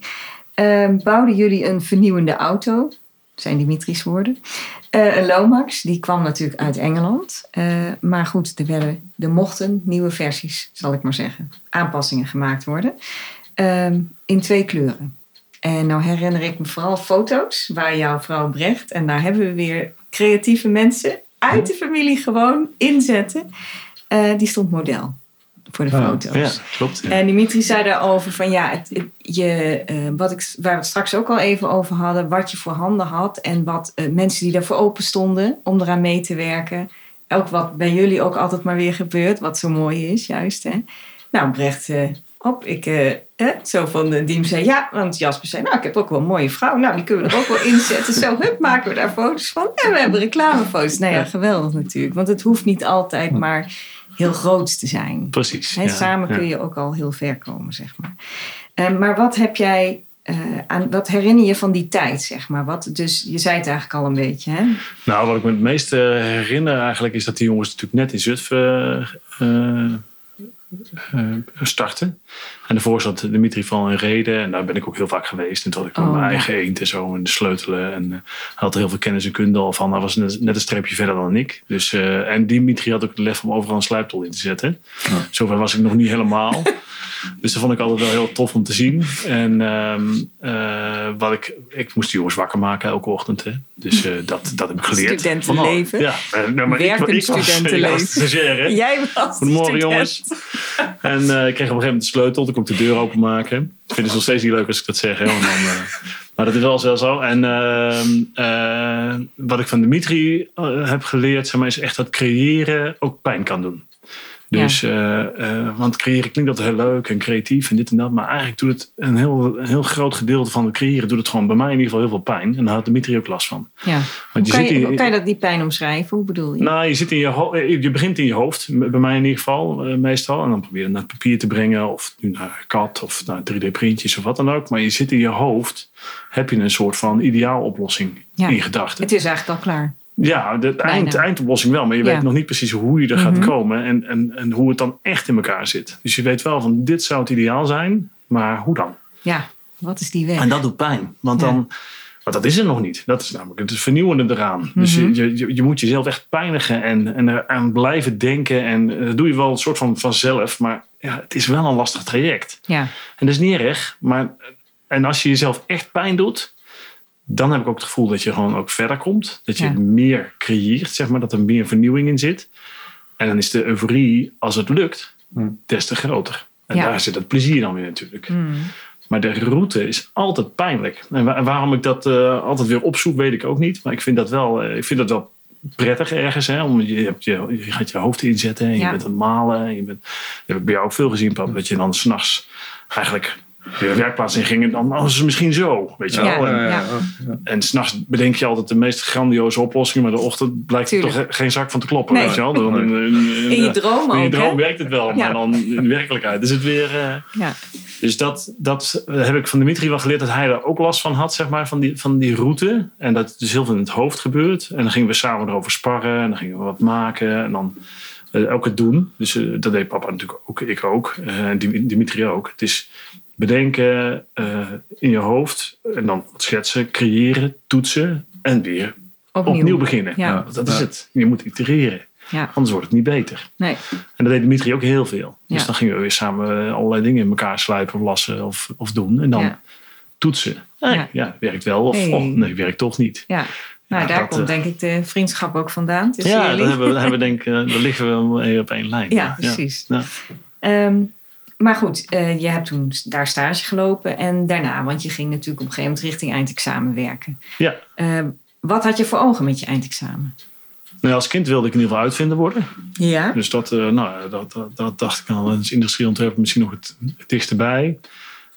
ehm, bouwden jullie een vernieuwende auto. Zijn Dimitri's woorden. Eh, een Lomax, die kwam natuurlijk uit Engeland. Eh, maar goed, er, werden, er mochten nieuwe versies, zal ik maar zeggen, aanpassingen gemaakt worden. Ehm, in twee kleuren. En nou herinner ik me vooral foto's waar jouw vrouw Brecht, en daar hebben we weer creatieve mensen uit de familie gewoon inzetten. Eh, die stond model voor de Ah, foto's. ja, klopt. ja. En Dimitri zei daarover van ja, het, het- je, eh, wat ik, waar we het straks ook al even over hadden, wat je voor handen had en wat eh, mensen die daarvoor open stonden om eraan mee te werken. Ook wat bij jullie ook altijd maar weer gebeurt, wat zo mooi is, juist. Hè? Nou, Brecht, eh, op, ik, eh, hè, zo van de Diem zei ja, want Jasper zei, nou, ik heb ook wel een mooie vrouw. Nou, die kunnen we er ook wel inzetten. Zo, hup, maken we daar foto's van. En we hebben reclamefoto's. Nou ja, geweldig natuurlijk. Want het hoeft niet altijd maar heel groot te zijn. Precies. Ja, samen ja. kun je ook al heel ver komen, zeg maar. Eh, maar wat heb jij, eh, aan, wat herinner je van die tijd, zeg maar? Wat, dus je zei het eigenlijk al een beetje, hè? Nou, wat ik me het meest herinner eigenlijk is dat die jongens natuurlijk net in Zutphen eh, eh, starten. En daarvoor zat Dimitri van in Reden en daar ben ik ook heel vaak geweest. En toen had ik Oh, mijn ja. eigen eend en zo en de sleutelen. En eh, hij had er heel veel kennis en kunde al van. Hij was net, net een streepje verder dan ik. Dus, eh, en Dimitri had ook het lef om overal een sluiptol in te zetten. Zover was ik nog niet helemaal. [laughs] Dus dat vond ik altijd wel heel tof om te zien. En ehm, eh, wat ik, ik moest die jongens wakker maken elke ochtend. Hè. Dus eh, dat, dat heb ik geleerd. Studentenleven. Van, oh, ja, nou, maar ik, Werkend [laughs] ik was, studentenleven. Ik was stagiair, hè. Jij was Goedemorgen student. jongens. En eh, ik kreeg op een gegeven moment de sleutel. Toen kon ik de deur openmaken. Ik vind het nog steeds niet leuk als ik dat zeg. Hè, want dan, [laughs] maar dat is wel zo. zo. En ehm, eh, wat ik van Dimitri heb geleerd zeg maar, is echt dat creëren ook pijn kan doen. Dus, eh, eh, want creëren klinkt altijd heel leuk en creatief en dit en dat. Maar eigenlijk doet het een heel, een heel groot gedeelte van het creëren doet het gewoon bij mij in ieder geval heel veel pijn. En daar had Dimitri ook last van. Ja. Want je kan zit je, in- kan je dat die pijn omschrijven? Hoe bedoel je? nou, je, zit in je, eh, je begint in je hoofd, bij mij in ieder geval, meestal. En dan probeer je het naar het papier te brengen, of nu naar kat, of naar 3D-printjes of wat dan ook. Maar je zit in je hoofd, heb je een soort van ideaaloplossing Ja. in gedachten. Het is eigenlijk al klaar. Ja, de eind, eindoplossing wel, maar je Ja. weet nog niet precies hoe je er gaat Mhm. komen en, en, en hoe het dan echt in elkaar zit. Dus je weet wel van dit zou het ideaal zijn, maar hoe dan? Ja, wat is die weg? En dat doet pijn. Want Ja. dan, want dat is er nog niet. Dat is namelijk het vernieuwende eraan. Dus Mhm. je, je, je moet jezelf echt pijnigen en, en eraan blijven denken. En eh, dat doe je wel een soort van vanzelf. Maar ja, het is wel een lastig traject. Ja, En dat is niet erg. Maar, en als je jezelf echt pijn doet, dan heb ik ook het gevoel dat je gewoon ook verder komt. Dat je Ja. meer creëert, zeg maar. Dat er meer vernieuwing in zit. En dan is de euforie, als het lukt, Hmm. des te groter. En Ja. daar zit het plezier dan weer natuurlijk. Hmm. Maar de route is altijd pijnlijk. En wa- waarom ik dat eh, altijd weer opzoek, weet ik ook niet. Maar ik vind dat wel, eh, ik vind dat wel prettig ergens. Hè? Om, je, hebt je, je gaat je hoofd inzetten en je bent aan het malen. En je bent, dat heb ik bij jou ook veel gezien, pap. Dat je dan s'nachts eigenlijk de werkplaats in ging. En dan oh, is het misschien zo, weet je Ja. wel. En, ja. en s'nachts bedenk je altijd de meest grandioze oplossingen. Maar de ochtend blijkt er toch geen zak van te kloppen, Nee. weet je wel. Dan, in, in- In je droom in je ook, droom werkt het wel, Ja. maar dan in de werkelijkheid is het weer... eh, ja. dus dat, dat heb ik van Dimitri wel geleerd dat hij er ook last van had, zeg maar, van die, van die route. En dat het dus heel veel in het hoofd gebeurt. En dan gingen we samen erover sparren en dan gingen we wat maken en dan eh, ook het doen. Dus eh, dat deed papa natuurlijk ook, ik ook, eh, en Dim- Dimitri ook. Het is bedenken eh, in je hoofd en dan schetsen, creëren, toetsen en weer Opnieuw. opnieuw, beginnen. Ja. Want Dat is het. Je moet itereren, Ja, anders wordt het niet beter. nee. En dat deed Dimitri ook heel veel. Dus Ja. dan gingen we weer samen eh, allerlei dingen in elkaar slijpen of lassen of, of doen. En dan Ja. toetsen. Hey, Ja. ja. werkt wel of Hey. oh, nee, werkt toch niet. Ja. Nou, Ja, daar dat, komt eh, denk ik de vriendschap ook vandaan ja, dan hebben we, dan hebben we [laughs] denk ik, eh, dan liggen we op één lijn. Ja, precies. Ja. Maar goed, eh, je hebt toen daar stage gelopen en daarna, want je ging natuurlijk op een gegeven moment richting eindexamen werken. Ja. Ehm, wat had je voor ogen met je eindexamen? Nou, als kind wilde ik in ieder geval uitvinder worden. Ja. Dus dat, eh, nou, dat, dat, dat dacht ik al. Is industrieel ontwerpen misschien nog het, het bij.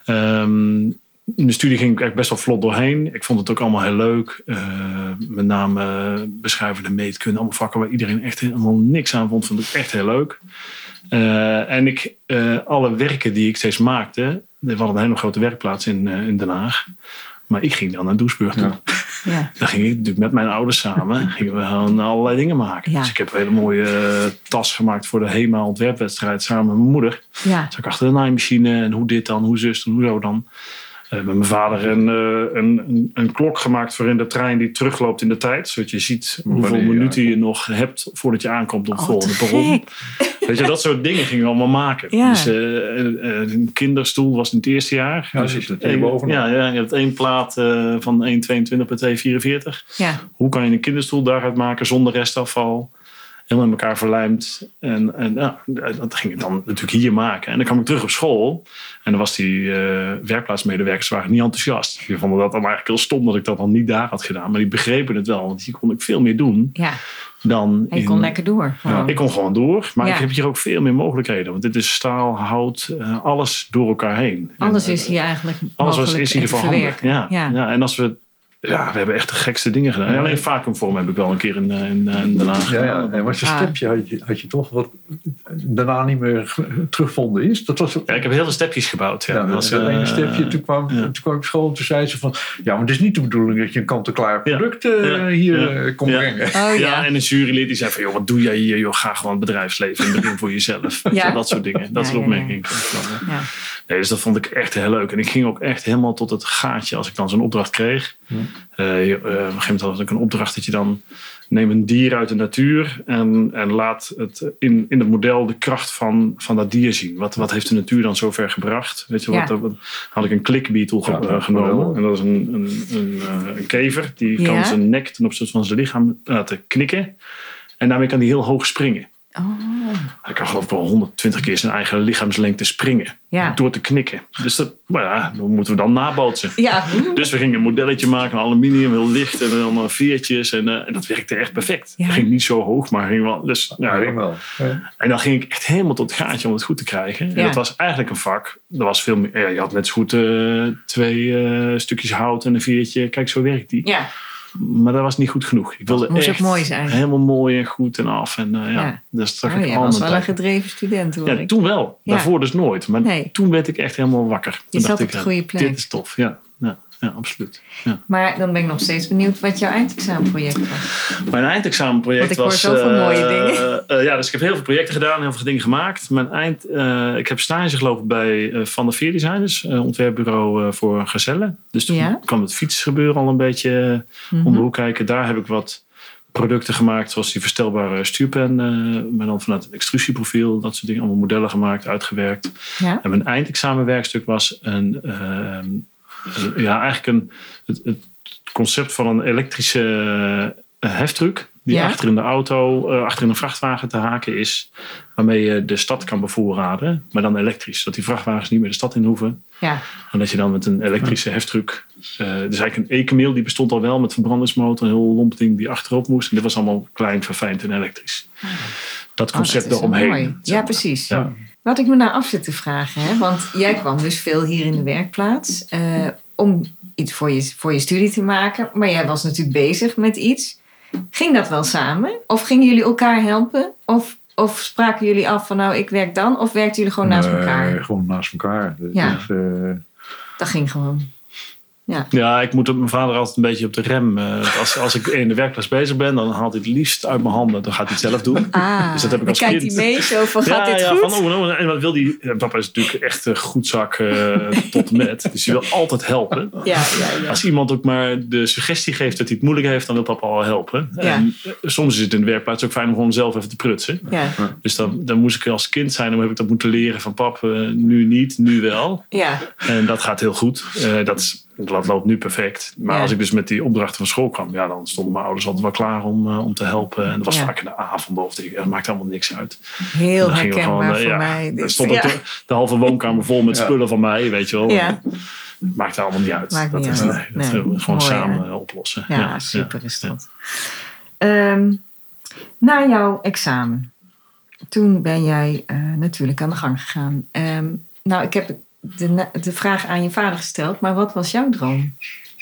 Ehm, in de studie ging ik echt best wel vlot doorheen. Ik vond het ook allemaal heel leuk. Eh, met name uh, beschrijvende meetkunde. Allemaal vakken waar iedereen echt helemaal niks aan vond. Vond ik echt heel leuk. Uh, en ik, uh, alle werken die ik steeds maakte. We hadden een hele grote werkplaats in, uh, in Den Haag. Maar ik ging dan naar Doesburg toe. Ja. Ja. [laughs] Dan ging ik natuurlijk met mijn ouders samen. gingen we gewoon allerlei dingen maken. Ja. Dus ik heb een hele mooie tas gemaakt voor de HEMA ontwerpwedstrijd. Samen met mijn moeder. Ja. Zat ik achter de naaimachine. En hoe dit dan, hoe zus en hoe zo dan. Uh, met mijn vader een, uh, een, een, een, klok gemaakt voor in de trein die terugloopt in de tijd. Zodat je ziet hoeveel Wanneer, minuten ja. je nog hebt voordat je aankomt op het oh, volgende perron. Weet je, dat soort dingen gingen we allemaal maken. Ja. Dus uh, een kinderstoel was in het eerste jaar. Ja, dus boven. Ja, ja, je hebt één plaat uh, van 1,22 bij 2,44. Ja. Hoe kan je een kinderstoel daaruit maken zonder restafval? Helemaal in elkaar verlijmd. En, en ja, dat ging ik dan natuurlijk hier maken. En dan kwam ik terug op school. En dan was die eh, werkplaatsmedewerkers waren niet enthousiast. Die vonden dat dan eigenlijk heel stom dat ik dat dan niet daar had gedaan. Maar die begrepen het wel, want hier kon ik veel meer doen Ja, dan en je in- kon lekker door. gewoon. ik kon gewoon door, maar Ja. ik heb hier ook veel meer mogelijkheden. Want dit is staal, hout, eh, alles door elkaar heen. Alles En, is hier eigenlijk alles is hier verwerken. Ja, Ja. ja. en als we, ja, we hebben echt de gekste dingen gedaan. Alleen vacuümvorm heb ik wel een keer in, eh, in, eh, in Den Haag Ja, ja. gedaan. En wat je Ah. stepje had je, had je toch wat daarna niet meer terugvonden is. Dat was Ja, ik heb heel veel stepjes gebouwd. Ja, Ja, Dat was, ene eh, stepje. Toen kwam, ja. toen kwam ik op school en toen zei ze van... Ja, maar het is niet de bedoeling dat je een kant-en-klaar product Ja. hier Ja. komt Ja. brengen. Oh ja. ja. en een jurylid die zei van, joh, wat doe jij hier? Joh, ga gewoon het bedrijfsleven in begin voor jezelf. [laughs] Zo, dat soort dingen. Dat soort opmerkingen. Nee, dus dat vond ik echt heel leuk. En ik ging ook echt helemaal tot het gaatje als ik dan zo'n opdracht kreeg. Eh, je- eh, op een gegeven moment had ik een opdracht dat je dan neem een dier uit de natuur en, en laat het in, in het model de kracht van, van dat dier zien. Wat, wat heeft de natuur dan zover gebracht? Weet je, Ja. wat, wat- had ik een klikbeetle ge- Ja, eh, genomen. En dat is een, een, een, eh, een kever. Die Ja. kan zijn nek ten opzichte van zijn lichaam laten knikken. En daarmee kan hij heel hoog springen. Oh, Hij kan geloof ik wel 120 keer zijn eigen lichaamslengte springen. Ja. Door te knikken. Dus dat, maar ja, dat moeten we dan nabootsen. ja. Dus we gingen een modelletje maken, aluminium, heel licht en dan veertjes. En, eh, en dat werkte echt perfect. Ja. Het ging niet zo hoog, maar ging wel. Dus, ja, Ja, ging wel. Ja. En dan ging ik echt helemaal tot het gaatje om het goed te krijgen. En Ja. dat was eigenlijk een vak. Er was veel meer, ja, je had net zo goed eh, twee eh, stukjes hout en een veertje. Kijk, zo werkt die. ja. Maar dat was niet goed genoeg. Ik wilde Het moest ook echt mooi zijn. helemaal mooi en goed en af. En eh, ja, Ja. dus zag Oh, ik jij al was wel een gedreven student hoor Ja, ik. toen wel. Daarvoor dus nooit. Maar Nee. toen werd ik echt helemaal wakker. Toen Je zat dacht op ik, de goede plek. Dit is tof, ja. Ja, ja absoluut. Ja. Maar dan ben ik nog steeds benieuwd wat jouw eindexamenproject was. Mijn eindexamenproject Want ik hoor was... zoveel eh, mooie dingen. eh, ja, dus ik heb heel veel projecten gedaan, heel veel dingen gemaakt. Mijn eind, eh, ik heb stage gelopen bij Van der Veer Designers, ontwerpbureau voor Gazelle. Dus toen Ja. kwam het fietsgebeuren al een beetje Mhm. om de hoek kijken. Daar heb ik wat producten gemaakt, zoals die verstelbare stuurpen. eh maar dan vanuit het extrusieprofiel, dat soort dingen. Allemaal modellen gemaakt, uitgewerkt. Ja. En mijn eindexamenwerkstuk was een, ehm, een- ja, eigenlijk een, het, het concept van een elektrische eh, heftruck. Die Ja. achter in de auto, eh, achter in een vrachtwagen te haken is. Waarmee je de stad kan bevoorraden. Maar dan elektrisch. Dat die vrachtwagens niet meer de stad in hoeven. Ja. En dat je dan met een elektrische heftruck. eh dus eigenlijk een e-kameel die bestond al wel met verbrandingsmotor. Een heel lomp ding die achterop moest. En dit was allemaal klein, verfijnd en elektrisch. Dat Oh, concept dat is wel eromheen. Ja, precies. Ja. Wat ik me nou af zit te vragen, hè? want jij kwam dus veel hier in de werkplaats eh, om iets voor je, voor je studie te maken, maar jij was natuurlijk bezig met iets. Ging dat wel samen? Of gingen jullie elkaar helpen? Of, of spraken jullie af van nou, ik werk dan? Of werkten jullie gewoon naast Nee, elkaar? Gewoon naast elkaar. Dat Ja. is, eh, Dat ging gewoon. Ja, ik moet op mijn vader altijd een beetje op de rem. eh, als, als ik in de werkplaats bezig ben, dan haalt hij het liefst uit mijn handen. Dan gaat hij het zelf doen. Ah, Dus dat heb ik als kijkt kind. hij mee zo van, gaat ja, dit ja, goed? Van, oh, oh, en wat wil die? Papa is natuurlijk echt een goedzak eh tot en met. Dus hij wil altijd helpen. Ja, ja, ja. Als iemand ook maar de suggestie geeft dat hij het moeilijk heeft, dan wil papa al helpen. Ja. En eh, soms is het in de werkplaats ook fijn om gewoon zelf even te prutsen. Ja, Dus dan, dan moest ik als kind zijn, dan heb ik dat moeten leren van pap, eh, nu niet, nu wel. ja, En dat gaat heel goed. Dat, is, dat loopt nu perfect. Maar Ja. als ik dus met die opdrachten van school kwam, ja, dan stonden mijn ouders altijd wel klaar om, eh, om te helpen. En dat was Ja. vaak in de avond of. Dat maakt allemaal niks uit. heel Dan herkenbaar gewoon, eh, voor ja, mij. Er dit. stond ja. de, de halve woonkamer vol met Ja. spullen van mij, weet je wel. Ja. Maakt allemaal niet uit. Maakt dat niet is, uit. nee, dat Nee. willen we gewoon Mooi, samen hè? eh, oplossen. Ja, super is dat. Ehm, na jouw examen, toen ben jij eh, natuurlijk aan de gang gegaan. Ehm, nou, ik heb de, de vraag aan je vader gesteld, maar wat was jouw droom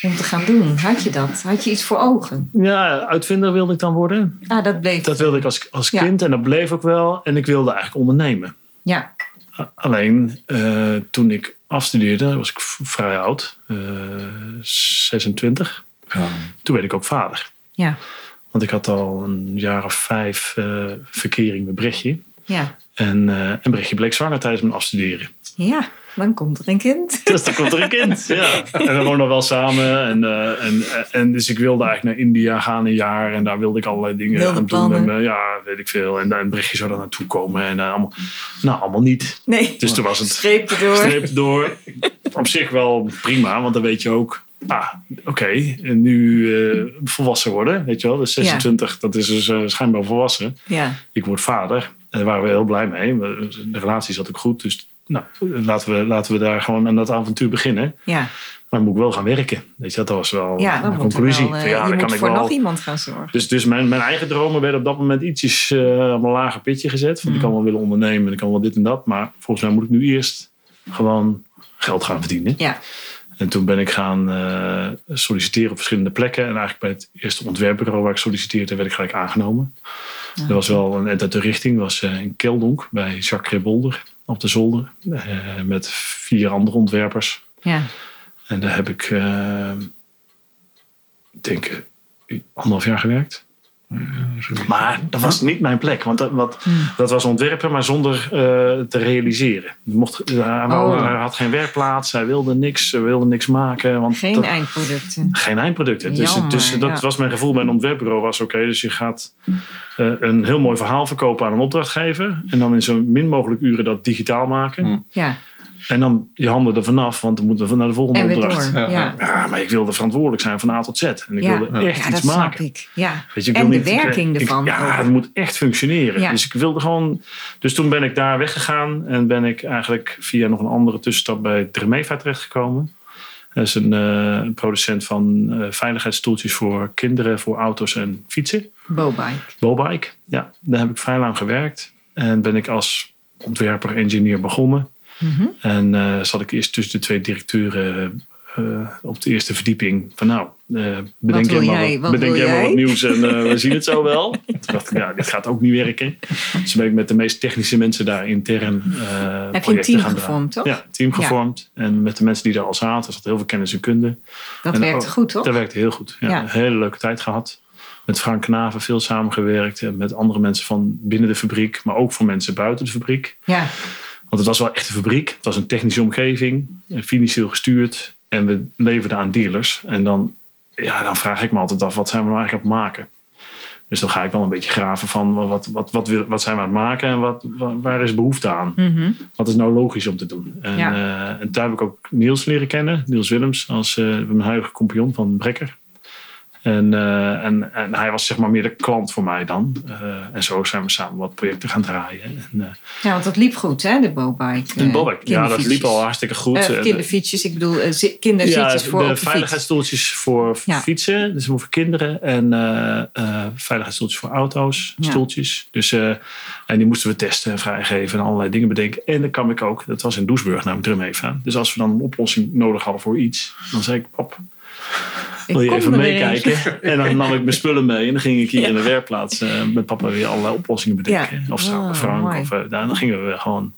om te gaan doen? Had je dat? Had je iets voor ogen? Ja, uitvinder wilde ik dan worden. Ah, dat bleef. Dat wilde ik als, als Ja. kind en dat bleef ook wel. En ik wilde eigenlijk ondernemen. Ja, Alleen eh, toen ik afstudeerde, was ik vrij oud, eh, 26. ja. Toen werd ik ook vader. ja, Want ik had al een jaar of vijf eh, verkering met Brechtje. ja. En, eh en Brechtje bleek zwanger tijdens mijn afstuderen. Ja, dan komt er een kind. [laughs] Dus dan komt er een kind. [laughs] Ja. En we woonden wel samen. En, eh, en, en dus ik wilde eigenlijk naar India gaan een jaar. En daar wilde ik allerlei dingen Wilde doen. En, eh, ja, weet ik veel. En, en Brechtje zou daar naartoe komen. En eh, allemaal, nou, allemaal niet. Nee, Dus toen was het streep erdoor. streep door. Op zich wel prima, want dan weet je ook ah, oké, en nu eh, volwassen worden, weet je wel. Dus 26, dat is dus eh, schijnbaar volwassen. Ja. Ik word vader. En daar waren we heel blij mee. De relatie zat ook goed. Dus nou, laten, we, laten we daar gewoon aan dat avontuur beginnen. Ja. Maar moet ik wel gaan werken. Weet je, dat was wel Ja, er conclusie. wel, Van, ja, je dan moet kan ik voor wel. nog iemand gaan zorgen. Dus, dus mijn, mijn eigen dromen werden op dat moment ietsjes eh, op een lager pitje gezet. Van ik Mm. kan wel willen ondernemen en ik kan wel dit en dat. Maar volgens mij moet ik nu eerst gewoon geld gaan verdienen. Ja. En toen ben ik gaan eh, solliciteren op verschillende plekken. En eigenlijk bij het eerste ontwerpbureau waar ik solliciteerde, werd ik gelijk aangenomen. Ah, Er was wel een uit de richting. was in Keldonk bij Jacques Rebolder op de zolder. eh, met vier andere ontwerpers. Ja. En daar heb ik, eh, ik denk, eh, anderhalf jaar gewerkt. Maar dat was niet mijn plek. Want dat, wat, Hmm. dat was ontwerpen, maar zonder eh, te realiseren. Mocht, hij, wou- Oh. hij had geen werkplaats, hij wilde niks, hij wilde niks maken. Want Geen dat- eindproducten. geen eindproducten. Dus, Jammer, dus dat ja. was mijn gevoel bij een ontwerpbureau. Was oké, dus je gaat eh, een heel mooi verhaal verkopen aan een opdrachtgever. En dan in zo min mogelijk uren dat digitaal maken. Mm. Ja. En dan je handen er vanaf, want dan moeten we naar de volgende opdracht. door. Ja. Maar ik wilde verantwoordelijk zijn van A tot Z. En ik Ja. wilde echt Ja, iets dat maken. snap ik. Ja. Weet je, ik En wil de niet- werking ik- ervan Ja, het moet echt functioneren. Ja. Dus ik wilde gewoon. Dus toen ben ik daar weggegaan en ben ik eigenlijk via nog een andere tussenstap bij Tremeva terechtgekomen. Dat is een, eh, producent van eh, veiligheidsstoeltjes voor kinderen, voor auto's en fietsen. Bobike. Bobike, ja, daar heb ik vrij lang gewerkt. En ben ik als ontwerper, engineer begonnen. Mhm. En eh, zat ik eerst tussen de twee directeuren eh, op de eerste verdieping. Van nou, eh, bedenk, jij maar wat, bedenk jij maar wat nieuws en we zien het zo wel. Toen dacht ik, ja, dit gaat ook niet werken. Dus ben ik met de meest technische mensen daar intern eh Heb je een team gevormd, toch? Ja, team Ja. gevormd. En met de mensen die daar al zaten, zat heel veel kennis en kunde. Dat En werkte ook- goed, toch? Dat werkte heel goed. Ja, Ja. Een hele leuke tijd gehad. Met Frank Knaven veel samengewerkt. En met andere mensen van binnen de fabriek. Maar ook voor mensen buiten de fabriek. Ja. Want het was wel echt een fabriek. Het was een technische omgeving. eh, Financieel gestuurd. En we leverden aan dealers. En dan, ja, dan vraag ik me altijd af. Wat zijn we nou eigenlijk aan het maken? Dus dan ga ik wel een beetje graven van. Wat, wat, wat, wat zijn we aan het maken? En wat, wa- waar is behoefte aan? Mhm. Wat is nou logisch om te doen? En, Ja. eh, en daar heb ik ook Niels leren kennen. Niels Willems, als eh, mijn huidige compagnon van Brekker. En, eh, en, en hij was zeg maar meer de klant voor mij dan. Eh, en zo zijn we samen wat projecten gaan draaien. En, eh, ja, want dat liep goed, hè, de Bobike. eh, Bobek, ja, dat liep al hartstikke goed. Kinderfietsjes, ik bedoel zi- kinderzitjes ja, voor de de veiligheidsstoeltjes voor Ja. fietsen, dus voor kinderen. En veiligheidsstoeltjes voor auto's, Ja. stoeltjes. Dus, en die moesten we testen en vrijgeven en allerlei dingen bedenken. En dan kwam ik ook, dat was in Doesburg, namelijk drum even. Dus als we dan een oplossing nodig hadden voor iets, dan zei ik, pap, wil je even meekijken? En dan nam ik mijn spullen mee en dan ging ik hier in de werkplaats eh, met papa weer allerlei oplossingen bedenken. Ja. Of samen met Oh, Frank. mooi. Of, eh, dan gingen we gewoon,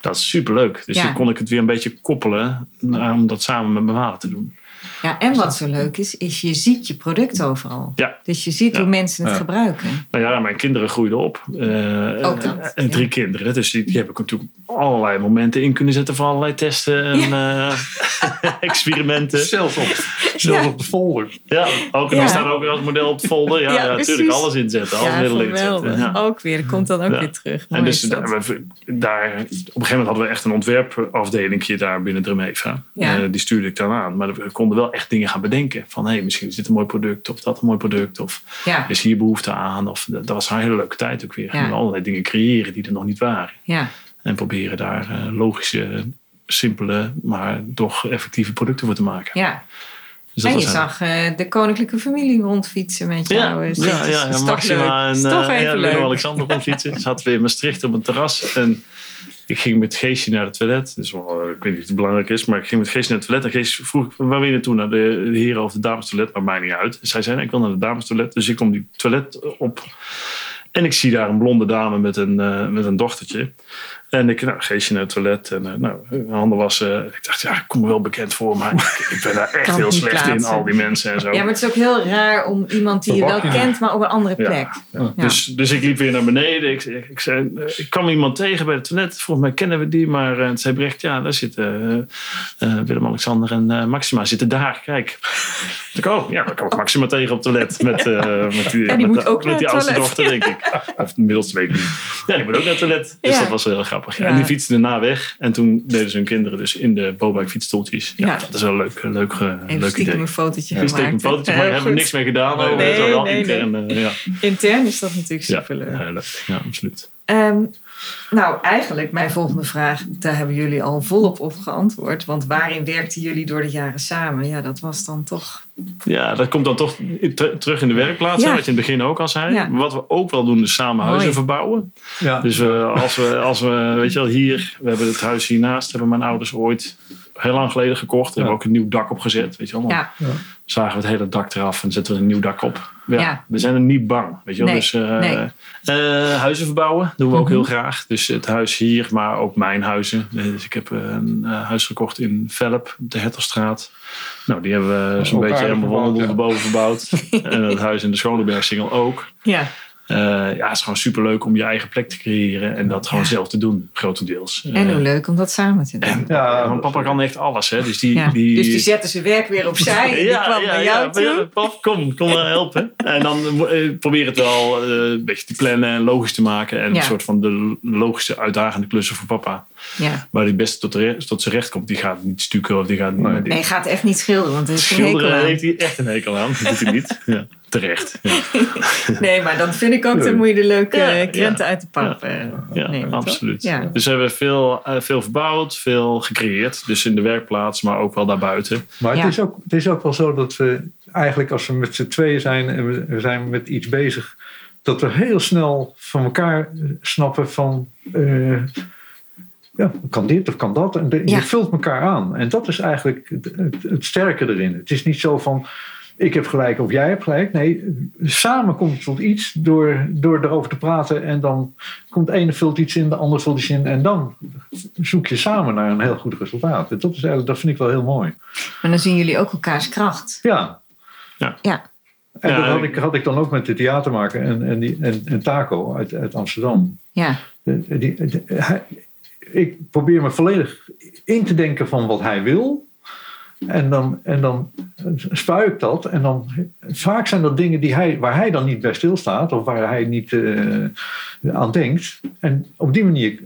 dat is superleuk. Dus Ja. dan kon ik het weer een beetje koppelen naar- om dat samen met mijn vader te doen. Ja, en wat zo leuk is, is je ziet je product overal. Ja. Dus je ziet Ja. hoe mensen het Ja. gebruiken. Nou ja, mijn kinderen groeiden op. Eh, Ook dat, En drie ja. kinderen. Dus die, die heb ik natuurlijk allerlei momenten in kunnen zetten voor allerlei testen en eh, [laughs] experimenten. Zelfs op, zelfs Ja. op de folder. Ja, ook, en Ja. dan staat ook weer als model op het folder. Ja, Ja, ja, natuurlijk precies. alles inzetten. Alle middelen inzetten. Ja. Ook weer, dat komt dan ook Ja. weer terug. En dus daar, we- daar, op een gegeven moment hadden we echt een ontwerpafdelingje daar binnen Dremeva. Ja. Eh, die stuurde ik dan aan. Maar we konden wel echt dingen gaan bedenken. Van hé, misschien is dit een mooi product of dat een mooi product. Of ja, is hier behoefte aan. Of dat was een hele leuke tijd ook weer. We allerlei dingen creëren die er nog niet waren. ja, En proberen daar eh, logische, simpele, maar toch effectieve producten voor te maken. ja. Dus En je zag eh, de koninklijke familie rondfietsen met Ja, jou. ja, ja, ja, is toch Maxima leuk. en toch eh, even ja, leuk. Willem-Alexander kon [laughs] fietsen. Zaten we in Maastricht op een terras. En ik ging met Geesje naar het toilet. Dus wel, eh, ik weet niet of het belangrijk is, maar ik ging met Geesje naar het toilet. En Geesje vroeg, waar wil je naartoe? Naar de, de heren of de dames toilet? Maar mij niet uit. Dus zij zei, ik wil naar de dames toilet. Dus ik kom die toilet op. En ik zie daar een blonde dame met een, eh, met een dochtertje. En ik, nou, Geesje naar het toilet. En uh, nou, handen wassen. Ik dacht, ja, ik kom wel bekend voor. Maar ik, ik ben daar echt heel slecht in. Al die mensen en zo. Ja, maar het is ook heel raar om iemand die je wel kent, maar op een andere plek. Ja. Ja. Dus, dus ik liep weer naar beneden. Ik, ik, ik, zei, eh, ik kwam iemand tegen bij het toilet. Volgens mij kennen we die. Maar uh, zei Brecht, ja, daar zitten uh, uh, Willem-Alexander en uh, Maxima zitten daar. Kijk. Ik oh, ja, dan kan ik Maxima tegen op het toilet. Met, eh, met die, Ja, die met, moet ook met naar die het oudste toilet. dochter, denk ik. [laughs] Of inmiddels weet ik niet. Ja, die moet ook naar het toilet. Dus Ja. dat was wel heel grappig. Ja. En die fietsen daarna weg. En toen deden ze hun kinderen dus in de Bobike fietsstoeltjes. Ja, Ja. dat is wel een leuk, leuk, eh, Even leuk idee. een fotootje een fotootje, maar daar hebben we niks mee gedaan. Nee, maar nee, is wel nee, intern. eh, ja. Intern is dat natuurlijk superleuk. Ja, leuk. Ja, absoluut. Ehm, nou, eigenlijk mijn volgende vraag, daar hebben jullie al volop op geantwoord. Want waarin werkten jullie door de jaren samen? Ja, dat was dan toch... Ja, dat komt dan toch ter- terug in de werkplaats, hè, wat je in het begin ook al zei. Ja. Wat we ook wel doen, is samen huizen Mooi. verbouwen. Ja. Dus eh, als, we, als we, weet je wel, hier, we hebben het huis hiernaast, hebben mijn ouders ooit heel lang geleden gekocht. Hebben we ook een nieuw dak op gezet, weet je wel. Dan Ja, zagen we het hele dak eraf en zetten we een nieuw dak op. Ja, Ja. We zijn er niet bang, weet je wel. Nee, Dus eh, nee. eh, huizen verbouwen doen we ook Mhm. heel graag. Dus het huis hier, maar ook mijn huizen. Dus ik heb een eh, huis gekocht in Velp, op de Hetterstraat. Nou, die hebben we zo'n beetje helemaal verbouwd, onder ja. boven verbouwd. en het huis in de Schonebergsingel ook. ja. Eh, ja, het is gewoon superleuk om je eigen plek te creëren en dat gewoon Ja. zelf te doen, grotendeels. En Eh, hoe leuk om dat samen te doen. en Ja, want papa kan echt alles, hè. Dus die... Ja. die Dus die zetten zijn werk weer opzij en die [laughs] kwam naar jou ja, toe. pap, kom, kom maar helpen. En dan eh, probeer het wel eh, een beetje te plannen en logisch te maken. En Ja. een soort van de logische, uitdagende klussen voor papa. Ja. Waar hij best tot, tot zijn recht komt. Die gaat niet stukken of die gaat niet... Nee. die- Nee, gaat echt niet schilderen, want er is een hekel Schilderen aan. heeft hij echt een hekel aan. Dat doet hij niet. [laughs] Ja, terecht. [laughs] Ja. Nee, maar dan vind ik ook, dan moet je de leuke Ja, krenten ja. uit de pap eh, Ja, nemen, toch? absoluut. Ja. Dus we hebben veel, eh, veel verbouwd, veel gecreëerd. Dus in de werkplaats, maar ook wel daarbuiten. Maar Ja. het, is ook, het is ook wel zo dat we eigenlijk als we met z'n tweeën zijn en we, zijn met iets bezig, dat we heel snel van elkaar snappen van eh, ja, kan dit of kan dat. En de- Ja. je vult elkaar aan. En dat is eigenlijk het, het, het sterke erin. Het is niet zo van ik heb gelijk of jij hebt gelijk. Nee, samen komt het tot iets door, door erover te praten. En dan komt de ene vult iets in, de ander vult iets in. En dan zoek je samen naar een heel goed resultaat. En dat, is eigenlijk, dat vind ik wel heel mooi. Maar dan zien jullie ook elkaars kracht. Ja, Ja, en Ja, dat had ik- ik, had ik dan ook met de theatermaker en, en, die, en, en Taco uit, uit Amsterdam. ja, De- die- de- hij- ik probeer me volledig in te denken van wat hij wil. En dan, en dan spuik ik dat. En dan, vaak zijn dat dingen die hij, waar hij dan niet bij stilstaat. Of waar hij niet eh, aan denkt. En op die manier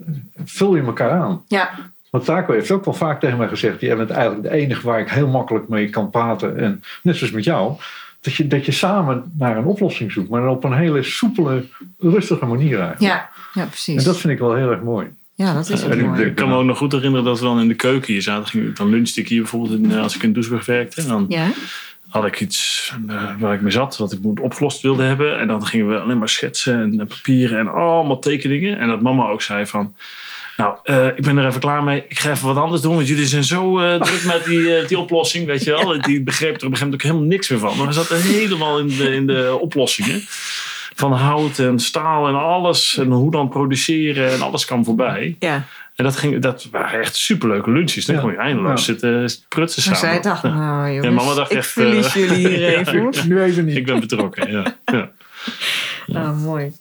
vul je elkaar aan. ja, Want Taco heeft ook wel vaak tegen mij gezegd: jij bent eigenlijk de enige waar ik heel makkelijk mee kan praten. En net zoals met jou, dat je, dat je samen naar een oplossing zoekt, maar op een hele soepele, rustige manier eigenlijk. ja, ja precies. En dat vind ik wel heel erg mooi. Ja, dat is ook mooi. Ik kan me ook nog goed herinneren dat we dan in de keuken hier zaten. Dan lunchte ik hier bijvoorbeeld in, eh, als ik in Doesburg werkte. Dan Ja, had ik iets eh, waar ik mee zat, wat ik moet opgelost wilde hebben. En dan gingen we alleen maar schetsen en eh, papieren en allemaal tekeningen. En dat mama ook zei van... Nou, ik ben er even klaar mee. Ik ga even wat anders doen, want jullie zijn zo [laughs] druk met die, die oplossing, weet je wel. Die begreep er op een gegeven moment ook helemaal niks meer van. Maar we zaten helemaal in de, in de oplossingen. Van hout en staal en alles. En hoe dan produceren en alles kwam voorbij. ja. En dat, ging, dat waren echt superleuke lunches. Dan Ja. kon je eindeloos Ja. zitten prutsen Maar samen. zij dacht, Ja. nou jongens, Ja, mama dacht ik echt, verlies eh, jullie hier [laughs] even. hoor. Nu even niet. Ik ben betrokken, ja. ja. [laughs] Ah, mooi.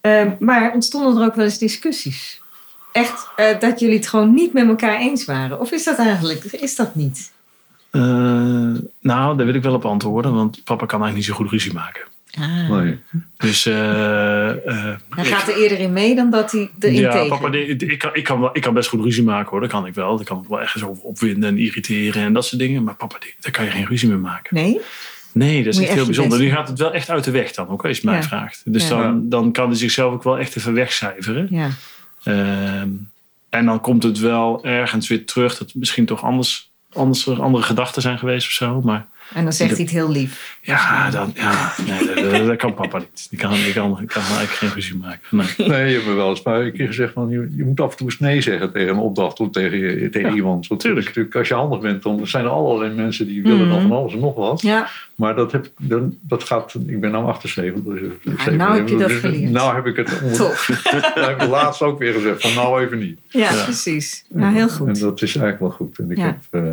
Ehm, maar ontstonden er ook wel eens discussies? Echt eh, dat jullie het gewoon niet met elkaar eens waren? Of is dat eigenlijk, is dat niet? Eh, nou, daar wil ik wel op antwoorden, want papa kan eigenlijk niet zo goed ruzie maken. Ah. Nee. Dus eh, eh, Hij ik- gaat er eerder in mee dan dat hij erin ja, tegen. papa, ik, kan, ik, kan wel, ik kan best goed ruzie maken hoor, dat kan ik wel. Ik kan wel ergens over opwinden en irriteren en dat soort dingen. Maar papa, daar kan je geen ruzie mee maken. Nee? Nee, dat is echt heel bijzonder. Nu gaat het wel echt uit de weg dan, ook als je het mij Ja. vraagt. Dus Ja. dan, dan kan hij zichzelf ook wel echt even wegcijferen. Ja. Ehm, en dan komt het wel ergens weer terug dat het misschien toch anders, anders andere gedachten zijn geweest of zo. Maar En dan zegt hij het heel lief. ja, dan, ja nee, dat, dat- dat kan papa niet. Die kan, die kan, die kan eigenlijk geen ruzie maken. Nee. [laughs] Nee, je hebt me wel eens maar een keer gezegd van je, je moet af en toe eens nee zeggen tegen een opdracht of tegen, tegen Ja, iemand. Want tuurlijk. natuurlijk, als je handig bent, dan zijn er allerlei mensen die willen dan Mhm. van alles en nog wat. Ja, Maar dat, heb, dan, dat gaat, ik ben nou 78. Dus, Ja, nou heb je dat dus geleerd. Nou heb ik het, onder, top. nou heb ik laatst ook weer gezegd van nou even niet. Ja, Ja. precies. Nou, heel En goed. dat is eigenlijk wel goed. En ik Ja. heb, eh,